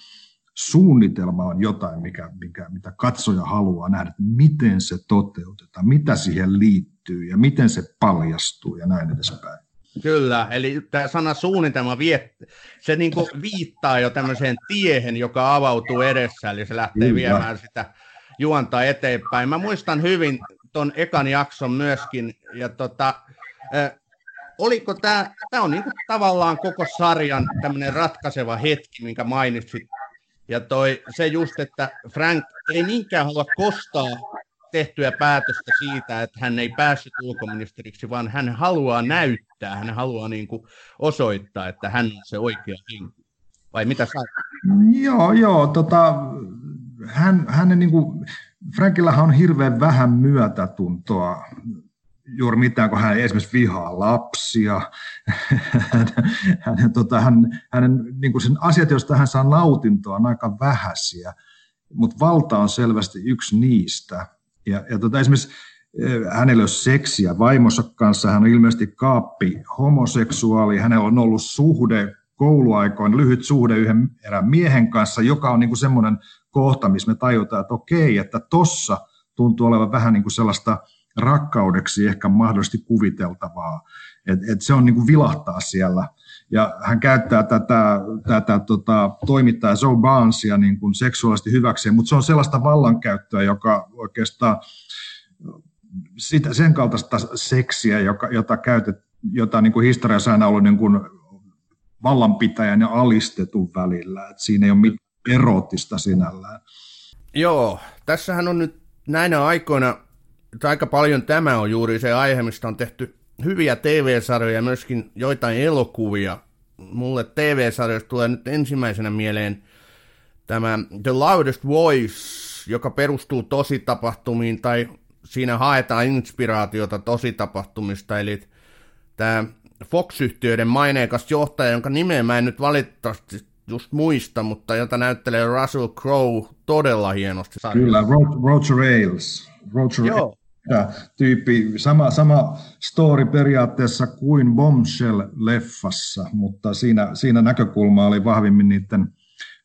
suunnitelma on jotain, mikä, mikä, mitä katsoja haluaa nähdä, että miten se toteutetaan, mitä siihen liittyy ja miten se paljastuu ja näin edespäin. Kyllä, eli tämä sana suunnitelma vie, se niinku viittaa jo tämmöiseen tiehen, joka avautuu edessä, eli se lähtee Kyllä. viemään sitä juontaa eteenpäin. Mä muistan hyvin tuon ekan jakson myöskin, ja tota, oliko tämä, tämä on niin tavallaan koko sarjan tämmöinen ratkaiseva hetki, minkä mainitsit. Ja toi, se just, että Frank ei niinkään halua kostaa tehtyä päätöstä siitä, että hän ei päässyt ulkoministeriksi, vaan hän haluaa näyttää, hän haluaa niin kuin osoittaa, että hän on se oikea henkilö. Vai mitä sä Joo, joo. Tota, hän, hänen niin kuin, Frankillähän on hirveän vähän myötätuntoa juuri mitään, kun hän esimerkiksi vihaa lapsia. hänen, tota, hän, hänen, niin kuin sen asiat, joista hän saa nautintoa, on aika vähäisiä, mutta valta on selvästi yksi niistä. Ja, ja tota, esimerkiksi eh, hänellä ei ole seksiä vaimonsa kanssa, hän on ilmeisesti kaappi homoseksuaali, hänellä on ollut suhde kouluaikoin, lyhyt suhde yhden erään miehen kanssa, joka on niin kuin semmoinen kohta, missä me tajutaan, että okei, että tossa tuntuu olevan vähän niin kuin sellaista – rakkaudeksi ehkä mahdollisesti kuviteltavaa. Et, et se on niin kuin vilahtaa siellä. Ja hän käyttää tätä, tätä tota, toimittajaa Joe Barnesia niin kuin seksuaalisesti hyväkseen, mutta se on sellaista vallankäyttöä, joka oikeastaan sitä, sen kaltaista seksiä, joka, jota, käytet, jota niin kuin historiassa aina ollut niin kuin vallanpitäjän ja alistetun välillä. Et siinä ei ole mitään eroottista sinällään. Joo, tässähän on nyt näinä aikoina aika paljon tämä on juuri se aihe, mistä on tehty hyviä TV-sarjoja ja myöskin joitain elokuvia. Mulle TV-sarjoista tulee nyt ensimmäisenä mieleen tämä The Loudest Voice, joka perustuu tositapahtumiin tai siinä haetaan inspiraatiota tositapahtumista, eli tämä Fox-yhtiöiden maineikas johtaja, jonka nimeä mä en nyt valitettavasti just muista, mutta jota näyttelee Russell Crowe todella hienosti. Kyllä, Road, Road to Rails. Joo. tyyppi, sama, sama story periaatteessa kuin Bombshell-leffassa, mutta siinä, siinä näkökulma oli vahvimmin niiden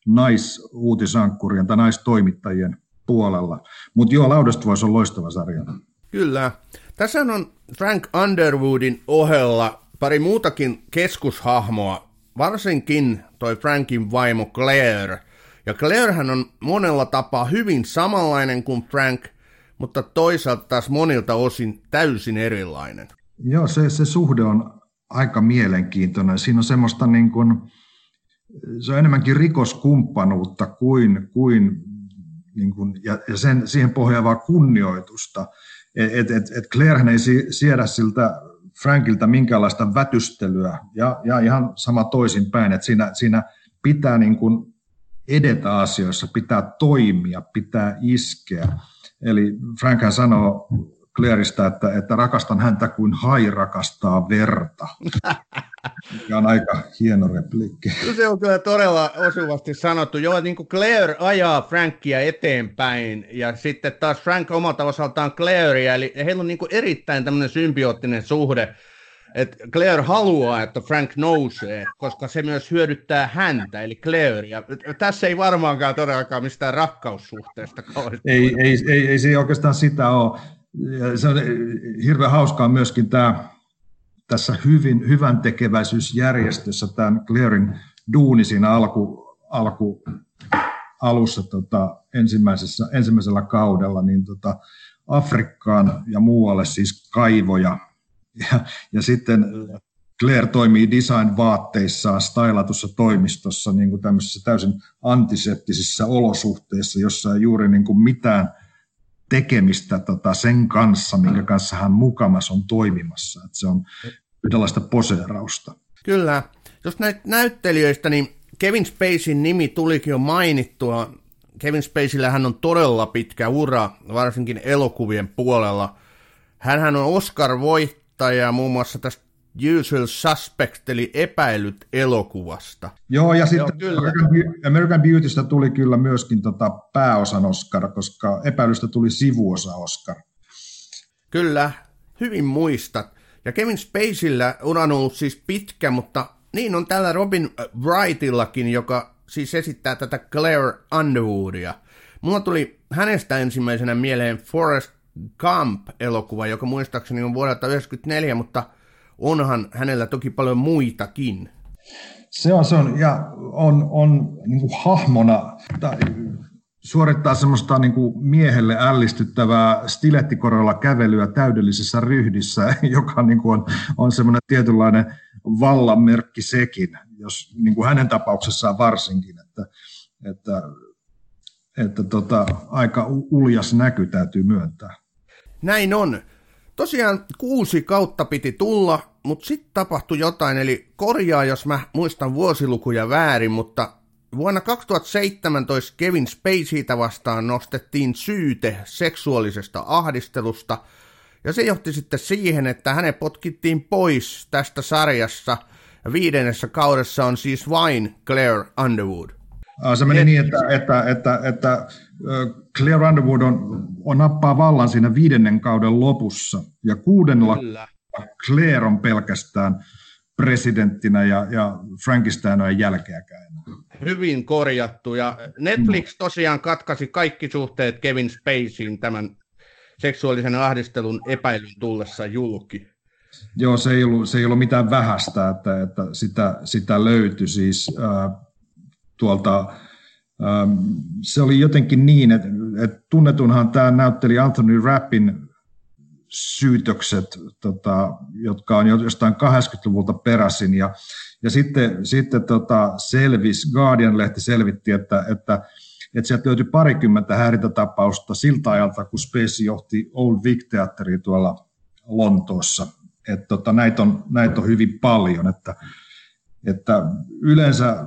naisuutisankkurien tai naistoimittajien puolella. Mutta joo, Laudesta voisi olla loistava sarja. Kyllä. Tässä on Frank Underwoodin ohella pari muutakin keskushahmoa, varsinkin toi Frankin vaimo Claire. Ja Clairehän on monella tapaa hyvin samanlainen kuin Frank, mutta toisaalta taas monilta osin täysin erilainen. Joo, se, se suhde on aika mielenkiintoinen. Siinä on semmoista niin kuin, se on enemmänkin rikoskumppanuutta kuin, kuin, niin kuin ja, ja sen, siihen pohjaavaa kunnioitusta. Et, et, et Clairehän ei siedä siltä Frankilta minkäänlaista vätystelyä ja, ja ihan sama toisinpäin, että siinä, siinä pitää niin kuin edetä asioissa, pitää toimia, pitää iskeä. Eli Frankhän sanoo Claireista, että, että rakastan häntä kuin hai rakastaa verta. Mikä on aika hieno repliikki. Se on kyllä todella osuvasti sanottu. Joo, niin kuin Claire ajaa Frankia eteenpäin ja sitten taas Frank omalta osaltaan Clairea, eli heillä on niin kuin erittäin tämmöinen symbioottinen suhde että Claire haluaa, että Frank nousee, koska se myös hyödyttää häntä, eli Claire. Ja tässä ei varmaankaan todellakaan mistään rakkaussuhteesta kauheasti. Ei, ei, ei, ei se oikeastaan sitä ole. Se on hirveän hauskaa myöskin tämä tässä hyvin, hyvän tekeväisyysjärjestössä tämän Clairin duuni siinä alku, alku alussa tota, ensimmäisessä, ensimmäisellä kaudella, niin tota, Afrikkaan ja muualle siis kaivoja ja, ja sitten Claire toimii design-vaatteissaan stylatussa toimistossa niin kuin tämmöisissä täysin antiseptisissä olosuhteissa, jossa ei juuri niin kuin mitään tekemistä tota, sen kanssa, minkä kanssa hän mukamas on toimimassa. Että se on yhdenlaista poseerausta. Kyllä. Jos näitä näyttelijöistä, niin Kevin Spacein nimi tulikin jo mainittua. Kevin Spaceyllä on todella pitkä ura, varsinkin elokuvien puolella. Hänhän on Oscar-voittaja ja muun muassa tästä Usual Suspect, eli epäilyt elokuvasta. Joo, ja sitten Joo, kyllä. American Beautystä tuli kyllä myöskin tota pääosan Oscar, koska epäilystä tuli sivuosa Oscar. Kyllä, hyvin muistat. Ja Kevin Spaceyllä on ollut siis pitkä, mutta niin on tällä Robin Wrightillakin, joka siis esittää tätä Claire Underwoodia. Mulla tuli hänestä ensimmäisenä mieleen Forrest Gump-elokuva, joka muistaakseni on vuodelta 1994, mutta onhan hänellä toki paljon muitakin. Se on, se on ja on, on niin kuin hahmona, tai suorittaa semmoista niin kuin miehelle ällistyttävää stilettikorolla kävelyä täydellisessä ryhdissä, joka niin kuin on, on semmoinen tietynlainen vallanmerkki sekin, jos niin kuin hänen tapauksessaan varsinkin, että, että, että tota, aika uljas näky täytyy myöntää. Näin on. Tosiaan kuusi kautta piti tulla, mutta sitten tapahtui jotain, eli korjaa, jos mä muistan vuosilukuja väärin, mutta vuonna 2017 Kevin Spaceytä vastaan nostettiin syyte seksuaalisesta ahdistelusta, ja se johti sitten siihen, että hänet potkittiin pois tästä sarjassa, ja viidennessä kaudessa on siis vain Claire Underwood. Se meni niin, että, että, että, että Claire Underwood on, on nappaa vallan siinä viidennen kauden lopussa, ja kuudennella Kyllä. Claire on pelkästään presidenttinä ja, ja Frankistaan ei jälkeäkään Hyvin korjattu, ja Netflix tosiaan katkasi kaikki suhteet Kevin Spaceyin tämän seksuaalisen ahdistelun epäilyn tullessa julki. Joo, se ei ollut, se ei ollut mitään vähäistä, että, että sitä, sitä löytyi. Siis äh, tuolta ähm, se oli jotenkin niin, että, tunnetunhan tämä näytteli Anthony Rappin syytökset, tota, jotka on jostain 80-luvulta peräisin. Ja, ja sitten, sitten tota, selvis, Guardian-lehti selvitti, että, että, että sieltä löytyi parikymmentä häirintätapausta siltä ajalta, kun Space johti Old Vic-teatteria tuolla Lontoossa. Että tota, näitä, on, näitä on hyvin paljon, että, että yleensä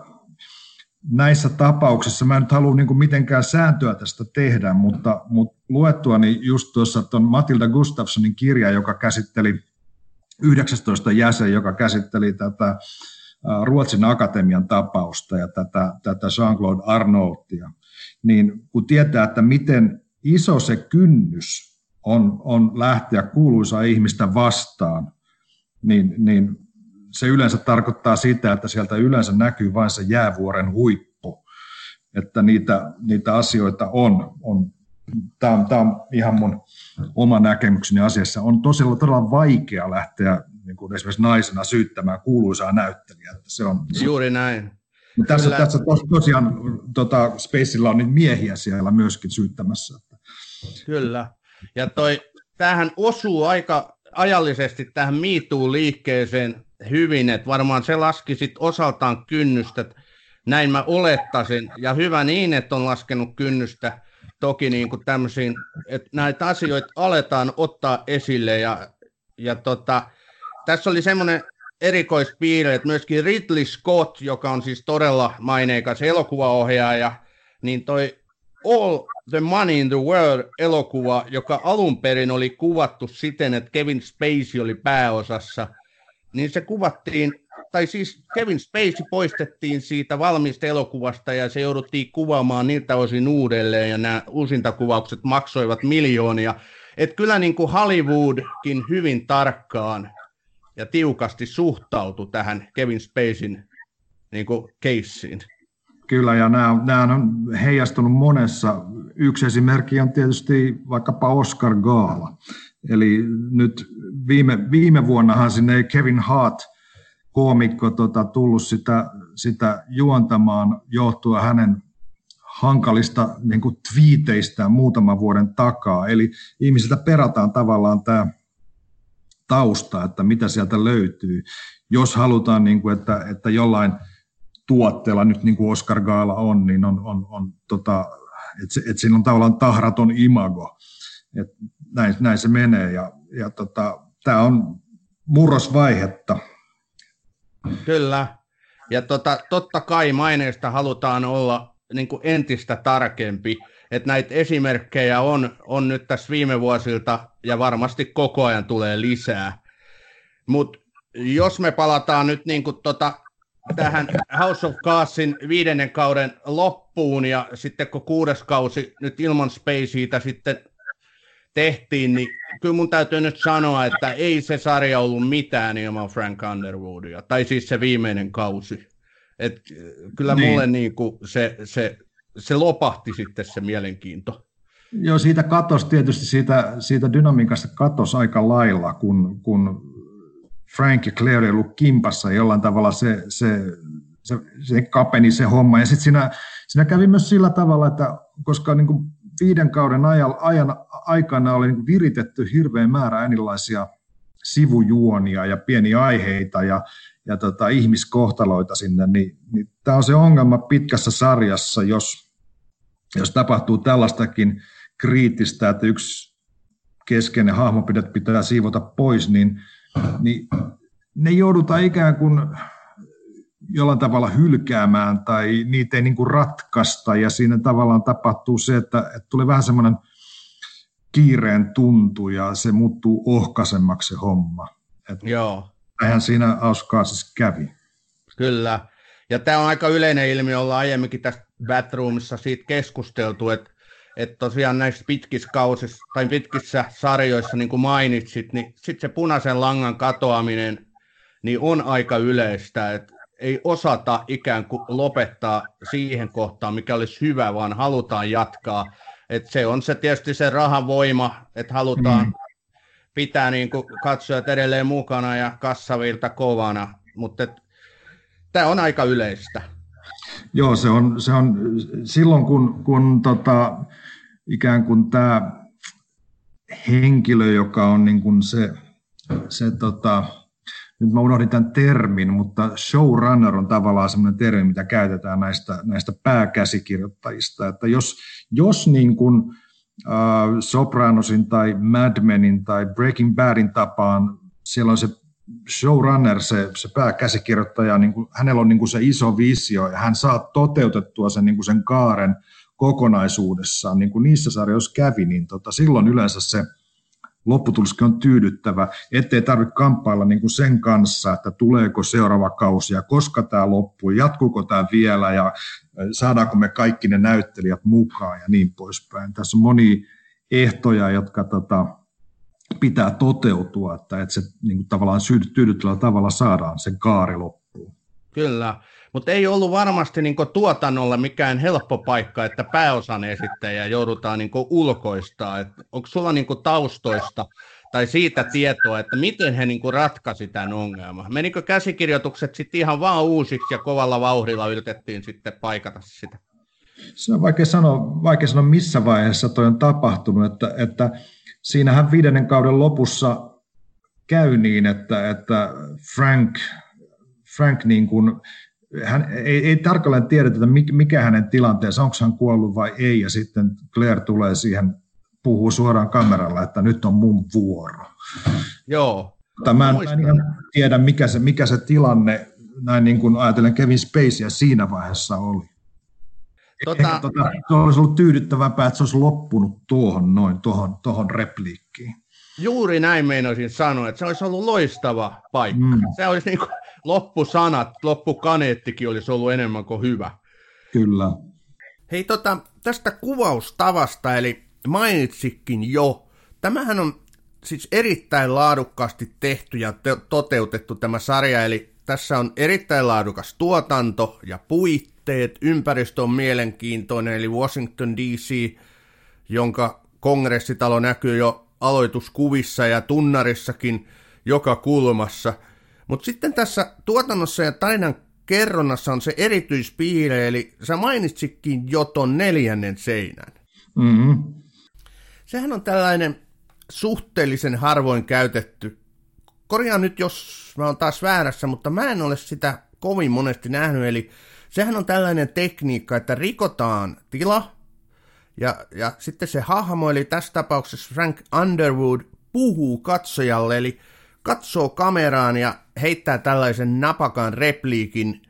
näissä tapauksissa, mä en nyt halua niin mitenkään sääntöä tästä tehdä, mutta, mutta luettuani just tuossa tuon Matilda Gustafssonin kirja, joka käsitteli 19 jäsen, joka käsitteli tätä Ruotsin akatemian tapausta ja tätä, tätä Jean-Claude Arnaultia, niin kun tietää, että miten iso se kynnys on, on lähteä kuuluisaa ihmistä vastaan, niin, niin se yleensä tarkoittaa sitä, että sieltä yleensä näkyy vain se jäävuoren huippu, että niitä, niitä asioita on. on tämä, on, tämä on ihan mun oma näkemykseni asiassa. On tosiaan todella vaikea lähteä niin kuin esimerkiksi naisena syyttämään kuuluisaa näyttelijää. Se on, Juuri näin. Tässä, tässä tos, tosiaan tota, Spacella on niitä miehiä siellä myöskin syyttämässä. Kyllä. Ja toi, tämähän osuu aika ajallisesti tähän MeToo-liikkeeseen hyvin, että varmaan se laski sit osaltaan kynnystä, näin mä olettaisin, ja hyvä niin, että on laskenut kynnystä. Toki niin kuin tämmöisiin, että näitä asioita aletaan ottaa esille, ja, ja tota, tässä oli semmoinen erikoispiirre, että myöskin Ridley Scott, joka on siis todella maineikas elokuvaohjaaja, niin toi All the Money in the World elokuva, joka alun perin oli kuvattu siten, että Kevin Spacey oli pääosassa, niin se kuvattiin, tai siis Kevin Spacey poistettiin siitä valmista elokuvasta ja se jouduttiin kuvaamaan niiltä osin uudelleen ja nämä uusintakuvaukset maksoivat miljoonia. Että kyllä niin kuin Hollywoodkin hyvin tarkkaan ja tiukasti suhtautui tähän Kevin Spaceyn niin kuin keissiin. Kyllä, ja nämä, nämä on heijastunut monessa. Yksi esimerkki on tietysti vaikkapa Oscar Gaala. Eli nyt viime, viime vuonnahan sinne Kevin Hart, koomikko, tota, tullut sitä, sitä juontamaan johtua hänen hankalista niin kuin twiiteistä muutaman vuoden takaa. Eli ihmisiltä perataan tavallaan tämä tausta, että mitä sieltä löytyy. Jos halutaan, niin kuin, että, että jollain tuotteella, nyt niin kuin Oscar Gaala on, niin on, on, on tota, että, että siinä on tavallaan tahraton imago. Et näin, näin se menee ja, ja tota, tämä on murrosvaihetta. Kyllä. Ja tota, totta kai maineesta halutaan olla niin kuin entistä tarkempi. Että näitä esimerkkejä on, on nyt tässä viime vuosilta ja varmasti koko ajan tulee lisää. Mutta jos me palataan nyt niin kuin tota, tähän House of Cardsin viidennen kauden loppuun ja sitten kun kuudes kausi nyt ilman Spaceytä sitten tehtiin, niin kyllä mun täytyy nyt sanoa, että ei se sarja ollut mitään ilman Frank Underwoodia, tai siis se viimeinen kausi. Et kyllä niin. mulle niin kuin se, se, se lopahti sitten se mielenkiinto. Joo, siitä katos tietysti, siitä, siitä dynamiikasta katos aika lailla, kun, kun Frank ja Claire ei ollut kimpassa, jollain tavalla se, se, se, se kapeni se homma. Ja sitten siinä, siinä kävi myös sillä tavalla, että koska niin kuin viiden kauden ajan, ajan aikana oli niin viritetty hirveän määrä erilaisia sivujuonia ja pieniä aiheita ja, ja tota, ihmiskohtaloita sinne, niin, niin tämä on se ongelma pitkässä sarjassa, jos, jos tapahtuu tällaistakin kriittistä, että yksi keskeinen hahmo pitää siivota pois, niin, niin ne joudutaan ikään kuin jollain tavalla hylkäämään tai niitä ei niin kuin ratkaista ja siinä tavallaan tapahtuu se, että, että tulee vähän semmoinen kiireen tuntu ja se muuttuu ohkaisemmaksi se homma. Et Joo. Näinhän siinä Auskaasissa kävi. Kyllä. Ja tämä on aika yleinen ilmiö, ollaan aiemminkin tässä Batroomissa siitä keskusteltu, että että tosiaan näissä pitkissä kausissa tai pitkissä sarjoissa, niin kuin mainitsit, niin sitten se punaisen langan katoaminen niin on aika yleistä, että ei osata ikään kuin lopettaa siihen kohtaan, mikä olisi hyvä, vaan halutaan jatkaa. Et se on se tietysti se rahan voima, että halutaan mm. pitää niin kuin katsojat edelleen mukana ja kassavilta kovana, mutta tämä on aika yleistä. Joo, se on, se on silloin kun, kun tota, ikään kuin tämä henkilö, joka on niin kuin se, se tota, nyt mä unohdin tämän termin, mutta showrunner on tavallaan sellainen termi, mitä käytetään näistä, näistä pääkäsikirjoittajista, että jos, jos niin kuin, uh, Sopranosin tai Mad Menin tai Breaking Badin tapaan siellä on se showrunner, se, se pääkäsikirjoittaja, niin kuin, hänellä on niin kuin se iso visio ja hän saa toteutettua sen, niin kuin sen kaaren kokonaisuudessaan, niin kuin niissä sarjoissa kävi, niin tota, silloin yleensä se lopputuloskin on tyydyttävä, ettei tarvitse kamppailla niin kuin sen kanssa, että tuleeko seuraava kausi ja koska tämä loppuu, jatkuuko tämä vielä ja saadaanko me kaikki ne näyttelijät mukaan ja niin poispäin. Tässä on moni ehtoja, jotka tota, pitää toteutua, että, että se niin kuin tavallaan tyydyttävällä tavalla saadaan sen kaari loppuun. Kyllä, mutta ei ollut varmasti niin tuotannolla mikään helppo paikka, että pääosan esittäjä joudutaan niin ulkoistaa. onko sulla niin taustoista tai siitä tietoa, että miten he niin ratkaisi tämän ongelman? Menikö käsikirjoitukset sitten ihan vaan uusiksi ja kovalla vauhdilla yritettiin sitten paikata sitä? Se on vaikea sanoa, vaikea sanoa missä vaiheessa toi on tapahtunut, että, että siinähän viidennen kauden lopussa käy niin, että, että Frank, Frank niin kuin, hän ei, ei tarkalleen tiedetä, että mikä hänen tilanteensa, onko hän kuollut vai ei, ja sitten Claire tulee siihen, puhuu suoraan kameralla, että nyt on mun vuoro. Joo. Mutta mä en, mä en ihan tiedä, mikä se, mikä se tilanne, näin niin kuin ajatellen Kevin Spaceyä siinä vaiheessa oli. Tota... Ehkä, tota, se olisi ollut tyydyttävämpää, että se olisi loppunut tuohon noin, tuohon, tuohon repliikkiin. Juuri näin meinasin sanoa, että se olisi ollut loistava paikka. Mm. Se olisi niin kuin loppusanat, loppukaneettikin olisi ollut enemmän kuin hyvä. Kyllä. Hei tota, tästä kuvaustavasta, eli mainitsikin jo, tämähän on siis erittäin laadukkaasti tehty ja te- toteutettu tämä sarja, eli tässä on erittäin laadukas tuotanto ja puitteet, ympäristö on mielenkiintoinen, eli Washington DC, jonka kongressitalo näkyy jo aloituskuvissa ja tunnarissakin joka kulmassa. Mutta sitten tässä tuotannossa ja tarinan kerronnassa on se erityispiire, eli sä mainitsikin jo ton neljännen seinän. Mm-hmm. Sehän on tällainen suhteellisen harvoin käytetty. Korjaan nyt, jos mä oon taas väärässä, mutta mä en ole sitä kovin monesti nähnyt, eli sehän on tällainen tekniikka, että rikotaan tila, ja, ja sitten se hahmo, eli tässä tapauksessa Frank Underwood, puhuu katsojalle, eli katsoo kameraan ja heittää tällaisen napakan repliikin.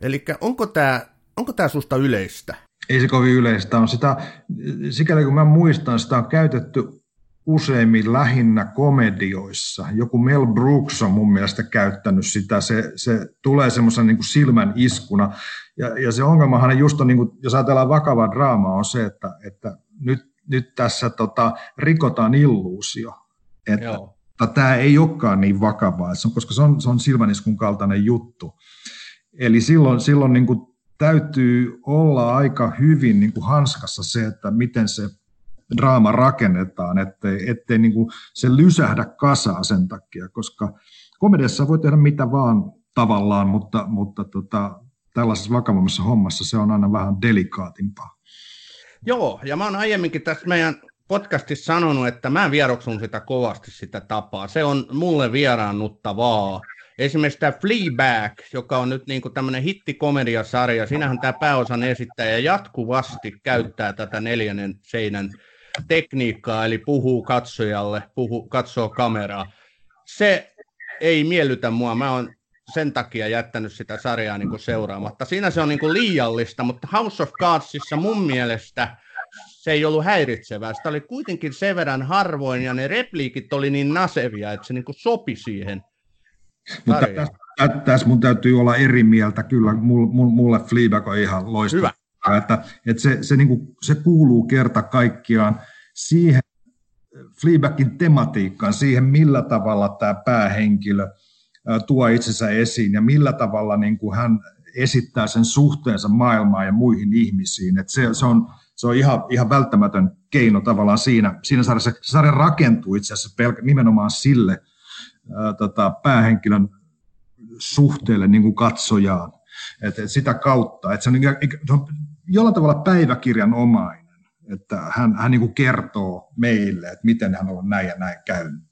Eli onko tämä onko tää susta yleistä? Ei se kovin yleistä on. Sitä, sikäli kun mä muistan, sitä on käytetty useimmin lähinnä komedioissa. Joku Mel Brooks on mun mielestä käyttänyt sitä. Se, se tulee semmoisen niin silmän iskuna. Ja, ja se ongelmahan just on, niin kuin, jos ajatellaan vakavaa draamaa, on se, että, että nyt, nyt tässä tota, rikotaan illuusio. Että Joo. Tämä ei olekaan niin vakavaa, se on, koska se on, se on silmäniskun kaltainen juttu. Eli silloin, silloin niin kuin täytyy olla aika hyvin niin kuin hanskassa se, että miten se draama rakennetaan, ettei, ettei niin kuin se lysähdä kasaa sen takia, koska komediassa voi tehdä mitä vaan tavallaan, mutta, mutta tota, tällaisessa vakavammassa hommassa se on aina vähän delikaatimpaa. Joo, ja mä oon aiemminkin tässä meidän podcastissa sanonut, että mä vieroksun sitä kovasti sitä tapaa. Se on mulle vieraannuttavaa. Esimerkiksi tämä Fleabag, joka on nyt niin tämmöinen hittikomediasarja, sinähän tämä pääosan esittäjä jatkuvasti käyttää tätä neljännen seinän tekniikkaa, eli puhuu katsojalle, puhuu, katsoo kameraa. Se ei miellytä mua. Mä oon sen takia jättänyt sitä sarjaa niin kuin seuraamatta. Siinä se on niin kuin liiallista, mutta House of Cardsissa mun mielestä se ei ollut häiritsevää. Sitä oli kuitenkin sen verran harvoin ja ne repliikit oli niin nasevia, että se niin kuin sopi siihen mutta tässä, tässä mun täytyy olla eri mieltä. Kyllä mulle Fleabag on ihan loistava. Hyvä. Että, että se, se, niin kuin, se kuuluu kerta kaikkiaan siihen Fleabagin tematiikkaan, siihen millä tavalla tämä päähenkilö – tuo itsensä esiin ja millä tavalla niin kuin hän esittää sen suhteensa maailmaan ja muihin ihmisiin. Et se, se, on, se on ihan, ihan välttämätön keino tavallaan siinä. Siinä sarjassa, se sarja rakentuu itse asiassa pelk- nimenomaan sille ää, tota, päähenkilön suhteelle niin kuin katsojaan. Et, et sitä kautta, että se on, se on jollain tavalla päiväkirjan omainen, että hän, hän niin kuin kertoo meille, että miten hän on näin ja näin käynyt.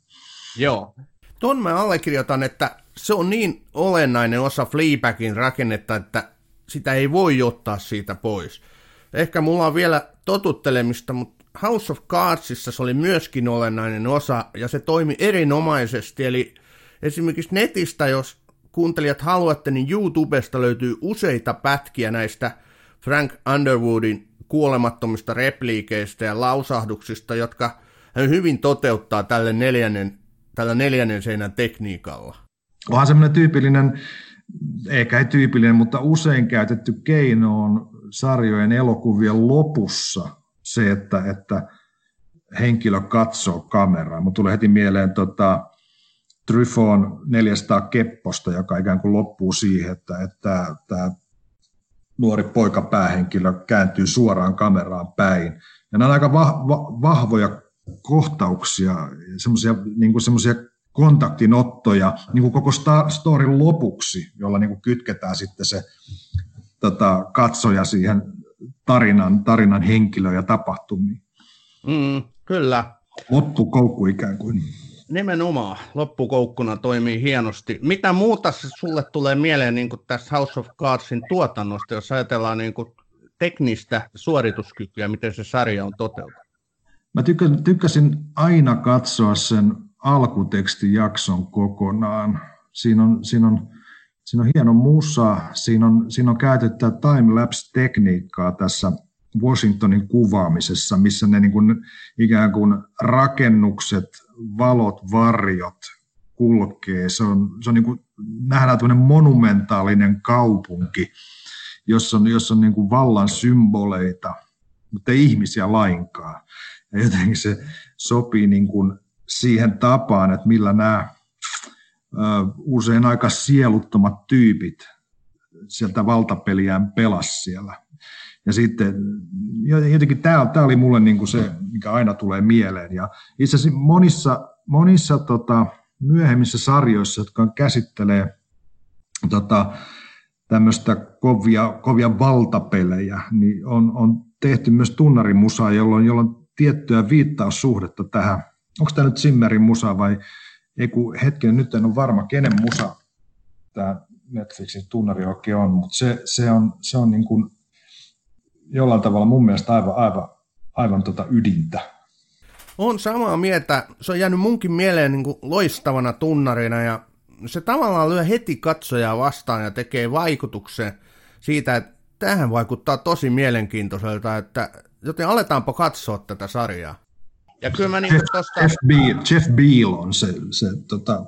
Joo, Ton mä allekirjoitan, että se on niin olennainen osa Fleabagin rakennetta, että sitä ei voi ottaa siitä pois. Ehkä mulla on vielä totuttelemista, mutta House of Cardsissa se oli myöskin olennainen osa, ja se toimi erinomaisesti, eli, Esimerkiksi netistä, jos kuuntelijat haluatte, niin YouTubesta löytyy useita pätkiä näistä Frank Underwoodin kuolemattomista repliikeistä ja lausahduksista, jotka hän hyvin toteuttaa tälle neljännen, tällä neljännen seinän tekniikalla. Onhan semmoinen tyypillinen, eikä ei tyypillinen, mutta usein käytetty keino on sarjojen elokuvien lopussa se, että, että henkilö katsoo kameraa. Mutta tulee heti mieleen tota, Tryfon 400 kepposta, joka ikään kuin loppuu siihen, että, että tämä nuori poika päähenkilö kääntyy suoraan kameraan päin. Ja nämä on aika va- va- vahvoja kohtauksia, semmoisia niin kontaktinottoja niin kuin koko storin lopuksi, jolla niin kuin kytketään sitten se tota, katsoja siihen tarinan, tarinan henkilöön ja tapahtumiin. Mm, kyllä. Loppukoukku ikään kuin. Nimenomaan. Loppukoukkuna toimii hienosti. Mitä muuta sulle tulee mieleen niin tässä House of Cardsin tuotannosta, jos ajatellaan niin kuin teknistä suorituskykyä, miten se sarja on toteutettu? Mä tykkäsin aina katsoa sen alkutekstijakson kokonaan. Siinä on, siinä on, siinä on hieno musa, siinä on, siinä on käytetty timelapse-tekniikkaa tässä Washingtonin kuvaamisessa, missä ne niin kuin, ikään kuin rakennukset, valot, varjot kulkee. Se on, se on niin kuin, nähdään tämmöinen monumentaalinen kaupunki, jossa on, jossa on niin kuin vallan symboleita, mutta ei ihmisiä lainkaan. Ja jotenkin se sopii niin kuin siihen tapaan, että millä nämä usein aika sieluttomat tyypit sieltä valtapeliään pelas siellä. Ja sitten jotenkin tämä, tämä oli mulle niin kuin se, mikä aina tulee mieleen. Ja itse asiassa monissa, monissa tota, myöhemmissä sarjoissa, jotka käsittelee tota, tämmöistä kovia, kovia valtapelejä, niin on, on tehty myös tunnarimusaa, jolloin, jolloin tiettyä viittaussuhdetta tähän. Onko tämä nyt Zimmerin musa vai ei kun hetken, nyt en ole varma, kenen musa tämä Netflixin tunnari oikein on, mutta se, se on, se on niin kuin jollain tavalla mun mielestä aivan, aivan, aivan tota ydintä. On samaa mieltä. Se on jäänyt munkin mieleen niin kuin loistavana tunnarina ja se tavallaan lyö heti katsojaa vastaan ja tekee vaikutuksen siitä, että tähän vaikuttaa tosi mielenkiintoiselta, että joten aletaanpa katsoa tätä sarjaa. Ja kyllä mä niin tosta... Jeff, Beal, Jeff Beal on se, se tota,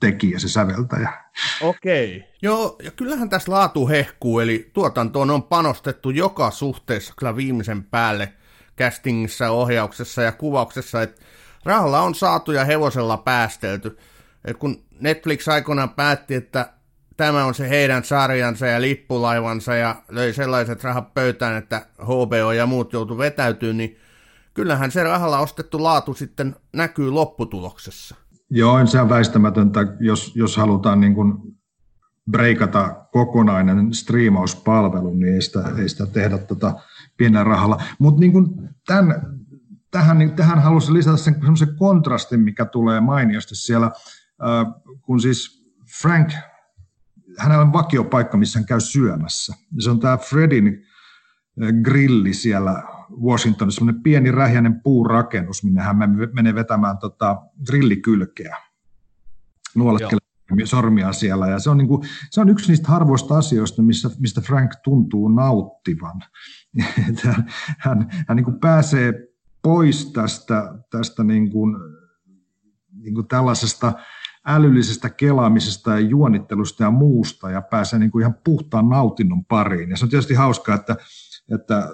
tekijä, se säveltäjä. Okei. Okay. Joo, ja kyllähän tässä laatu hehkuu, eli tuotantoon on panostettu joka suhteessa kyllä viimeisen päälle castingissa, ohjauksessa ja kuvauksessa, että rahalla on saatu ja hevosella päästelty. Et kun Netflix aikoinaan päätti, että tämä on se heidän sarjansa ja lippulaivansa ja löi sellaiset rahat pöytään, että HBO ja muut joutu vetäytyä, niin kyllähän se rahalla ostettu laatu sitten näkyy lopputuloksessa. Joo, se on väistämätöntä, jos, jos halutaan niin kuin breikata kokonainen striimauspalvelu, niin ei sitä, ei sitä tehdä tota pienellä rahalla. Mutta niin tähän, niin, tähän halusin lisätä sen semmoisen kontrastin, mikä tulee mainiosti siellä, kun siis Frank, hänellä on vakiopaikka, missä hän käy syömässä. Se on tämä Fredin grilli siellä Washingtonissa, semmoinen pieni rähjäinen puurakennus, minne hän menee vetämään tota, grillikylkeä. Nuoleskelee sormia siellä. Ja se on, niin kuin, se on yksi niistä harvoista asioista, missä, mistä Frank tuntuu nauttivan. hän hän, hän niin kuin pääsee pois tästä, tästä niin kuin, niin kuin tällaisesta älyllisestä kelaamisesta ja juonittelusta ja muusta ja pääsee niin kuin ihan puhtaan nautinnon pariin. Ja se on tietysti hauskaa, että, että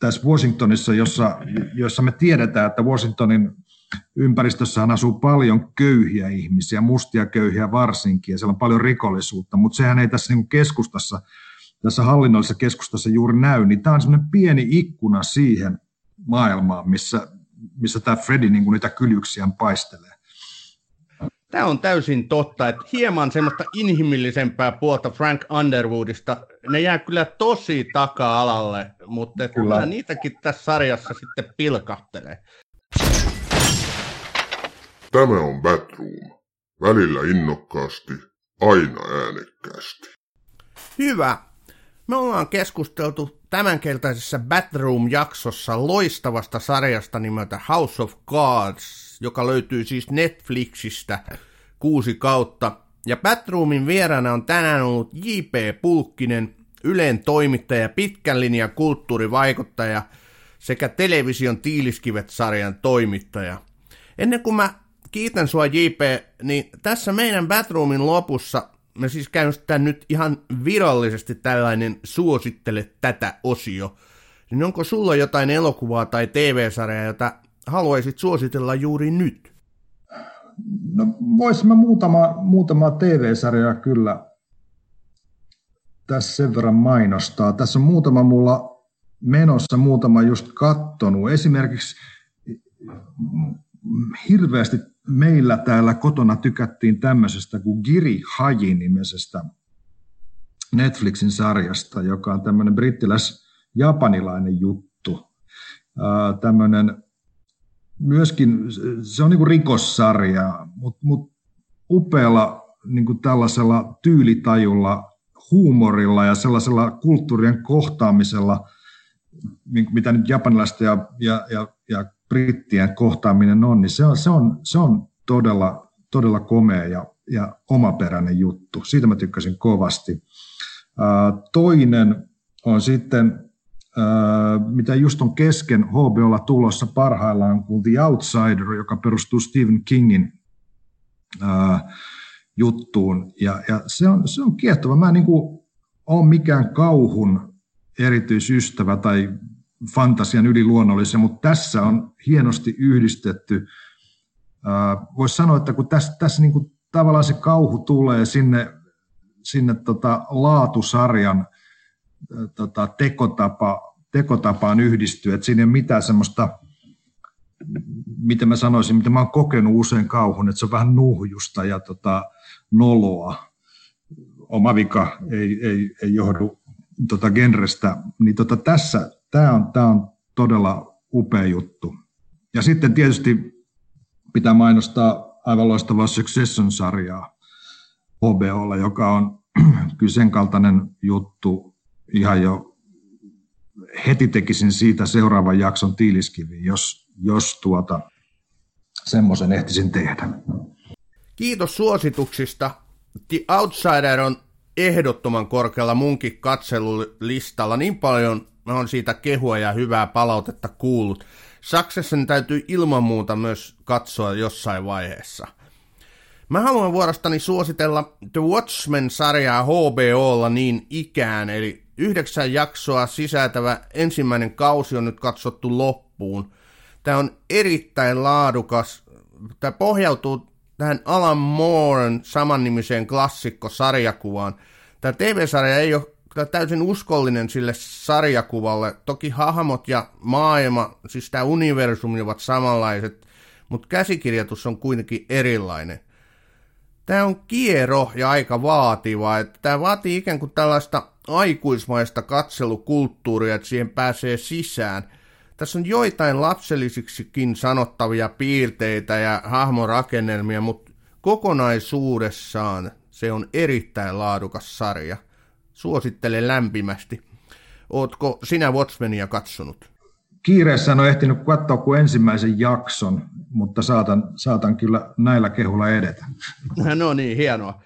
tässä Washingtonissa, jossa, jossa me tiedetään, että Washingtonin ympäristössä asuu paljon köyhiä ihmisiä, mustia köyhiä varsinkin, ja siellä on paljon rikollisuutta, mutta sehän ei tässä niin keskustassa, tässä hallinnollisessa keskustassa juuri näy, niin tämä on semmoinen pieni ikkuna siihen maailmaan, missä, missä tämä Freddy niin niitä kyljyksiään paistelee. Tämä on täysin totta, että hieman semmoista inhimillisempää puolta Frank Underwoodista, ne jää kyllä tosi taka-alalle, mutta kyllä. niitäkin tässä sarjassa sitten pilkahtelee. Tämä on Batroom. Välillä innokkaasti, aina äänekkäästi. Hyvä. Me ollaan keskusteltu tämänkeltaisessa Batroom-jaksossa loistavasta sarjasta nimeltä House of Cards, joka löytyy siis Netflixistä. Kuusi kautta. Ja Batroomin vieraana on tänään ollut J.P. Pulkkinen, Ylen toimittaja, pitkän linjan kulttuurivaikuttaja sekä television Tiiliskivet-sarjan toimittaja. Ennen kuin mä kiitän sua JP, niin tässä meidän Batroomin lopussa me siis käynnistetään nyt ihan virallisesti tällainen suosittele tätä osio. Niin onko sulla jotain elokuvaa tai TV-sarjaa, jota haluaisit suositella juuri nyt? No voisin mä muutama, muutama TV-sarjaa kyllä tässä sen verran mainostaa. Tässä on muutama mulla menossa, muutama just kattonut. Esimerkiksi hirveästi meillä täällä kotona tykättiin tämmöisestä kuin Giri Haji-nimisestä Netflixin sarjasta, joka on tämmöinen brittiläs-japanilainen juttu. Tämmöinen myöskin, se on niin kuin rikossarja, mutta mut upealla niin kuin tällaisella tyylitajulla, huumorilla ja sellaisella kulttuurien kohtaamisella, mitä nyt japanilaista ja, ja, ja, ja brittien kohtaaminen on, niin se on, se on, se on todella, todella komea ja, ja omaperäinen juttu. Siitä mä tykkäsin kovasti. Toinen on sitten, mitä just on kesken HBOlla tulossa parhaillaan, kuin The Outsider, joka perustuu Stephen Kingin juttuun. Ja, ja se, on, se on kiehtova. Mä en niin ole mikään kauhun erityisystävä tai fantasian yliluonnollisen, mutta tässä on hienosti yhdistetty. Voisi sanoa, että kun tässä, tässä niin kuin tavallaan se kauhu tulee sinne, sinne tota laatusarjan tota tekotapa, tekotapaan yhdistyy, että siinä ei ole mitään semmoista, miten mä sanoisin, mitä mä oon kokenut usein kauhun, että se on vähän nuhjusta ja tota, noloa. Oma vika ei, ei, ei johdu tota genrestä, niin tota tässä tämä on, tämä on todella upea juttu. Ja sitten tietysti pitää mainostaa aivan loistavaa Succession-sarjaa HBOlla, joka on kyllä sen kaltainen juttu ihan jo heti tekisin siitä seuraavan jakson tiiliskivi, jos, jos tuota, semmoisen ehtisin tehdä. Kiitos suosituksista. The Outsider on ehdottoman korkealla munkin katselulistalla. Niin paljon oon siitä kehua ja hyvää palautetta kuullut. Saksassa täytyy ilman muuta myös katsoa jossain vaiheessa. Mä haluan vuorostani suositella The Watchmen-sarjaa HBOlla niin ikään, eli yhdeksän jaksoa sisältävä ensimmäinen kausi on nyt katsottu loppuun. Tämä on erittäin laadukas. Tämä pohjautuu tähän Alan Mooren samannimiseen klassikkosarjakuvaan. Tämä TV-sarja ei ole täysin uskollinen sille sarjakuvalle. Toki hahmot ja maailma, siis tämä universumi ovat samanlaiset, mutta käsikirjoitus on kuitenkin erilainen. Tämä on kiero ja aika vaativa, tämä vaatii ikään kuin tällaista aikuismaista katselukulttuuria, että siihen pääsee sisään. Tässä on joitain lapsellisiksikin sanottavia piirteitä ja hahmorakennelmia, mutta kokonaisuudessaan se on erittäin laadukas sarja. Suosittelen lämpimästi. Ootko sinä Watchmenia katsonut? Kiireessä en ole ehtinyt katsoa kuin ensimmäisen jakson, mutta saatan, saatan kyllä näillä kehulla edetä. No niin, hienoa.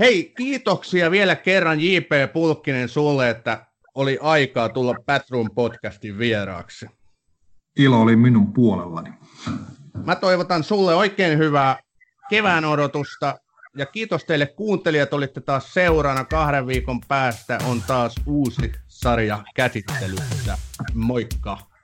Hei, kiitoksia vielä kerran J.P. Pulkkinen sulle, että oli aikaa tulla Batroom podcastin vieraaksi. Ilo oli minun puolellani. Mä toivotan sulle oikein hyvää kevään odotusta ja kiitos teille kuuntelijat, olitte taas seurana kahden viikon päästä on taas uusi sarja käsittelyssä. Moikka!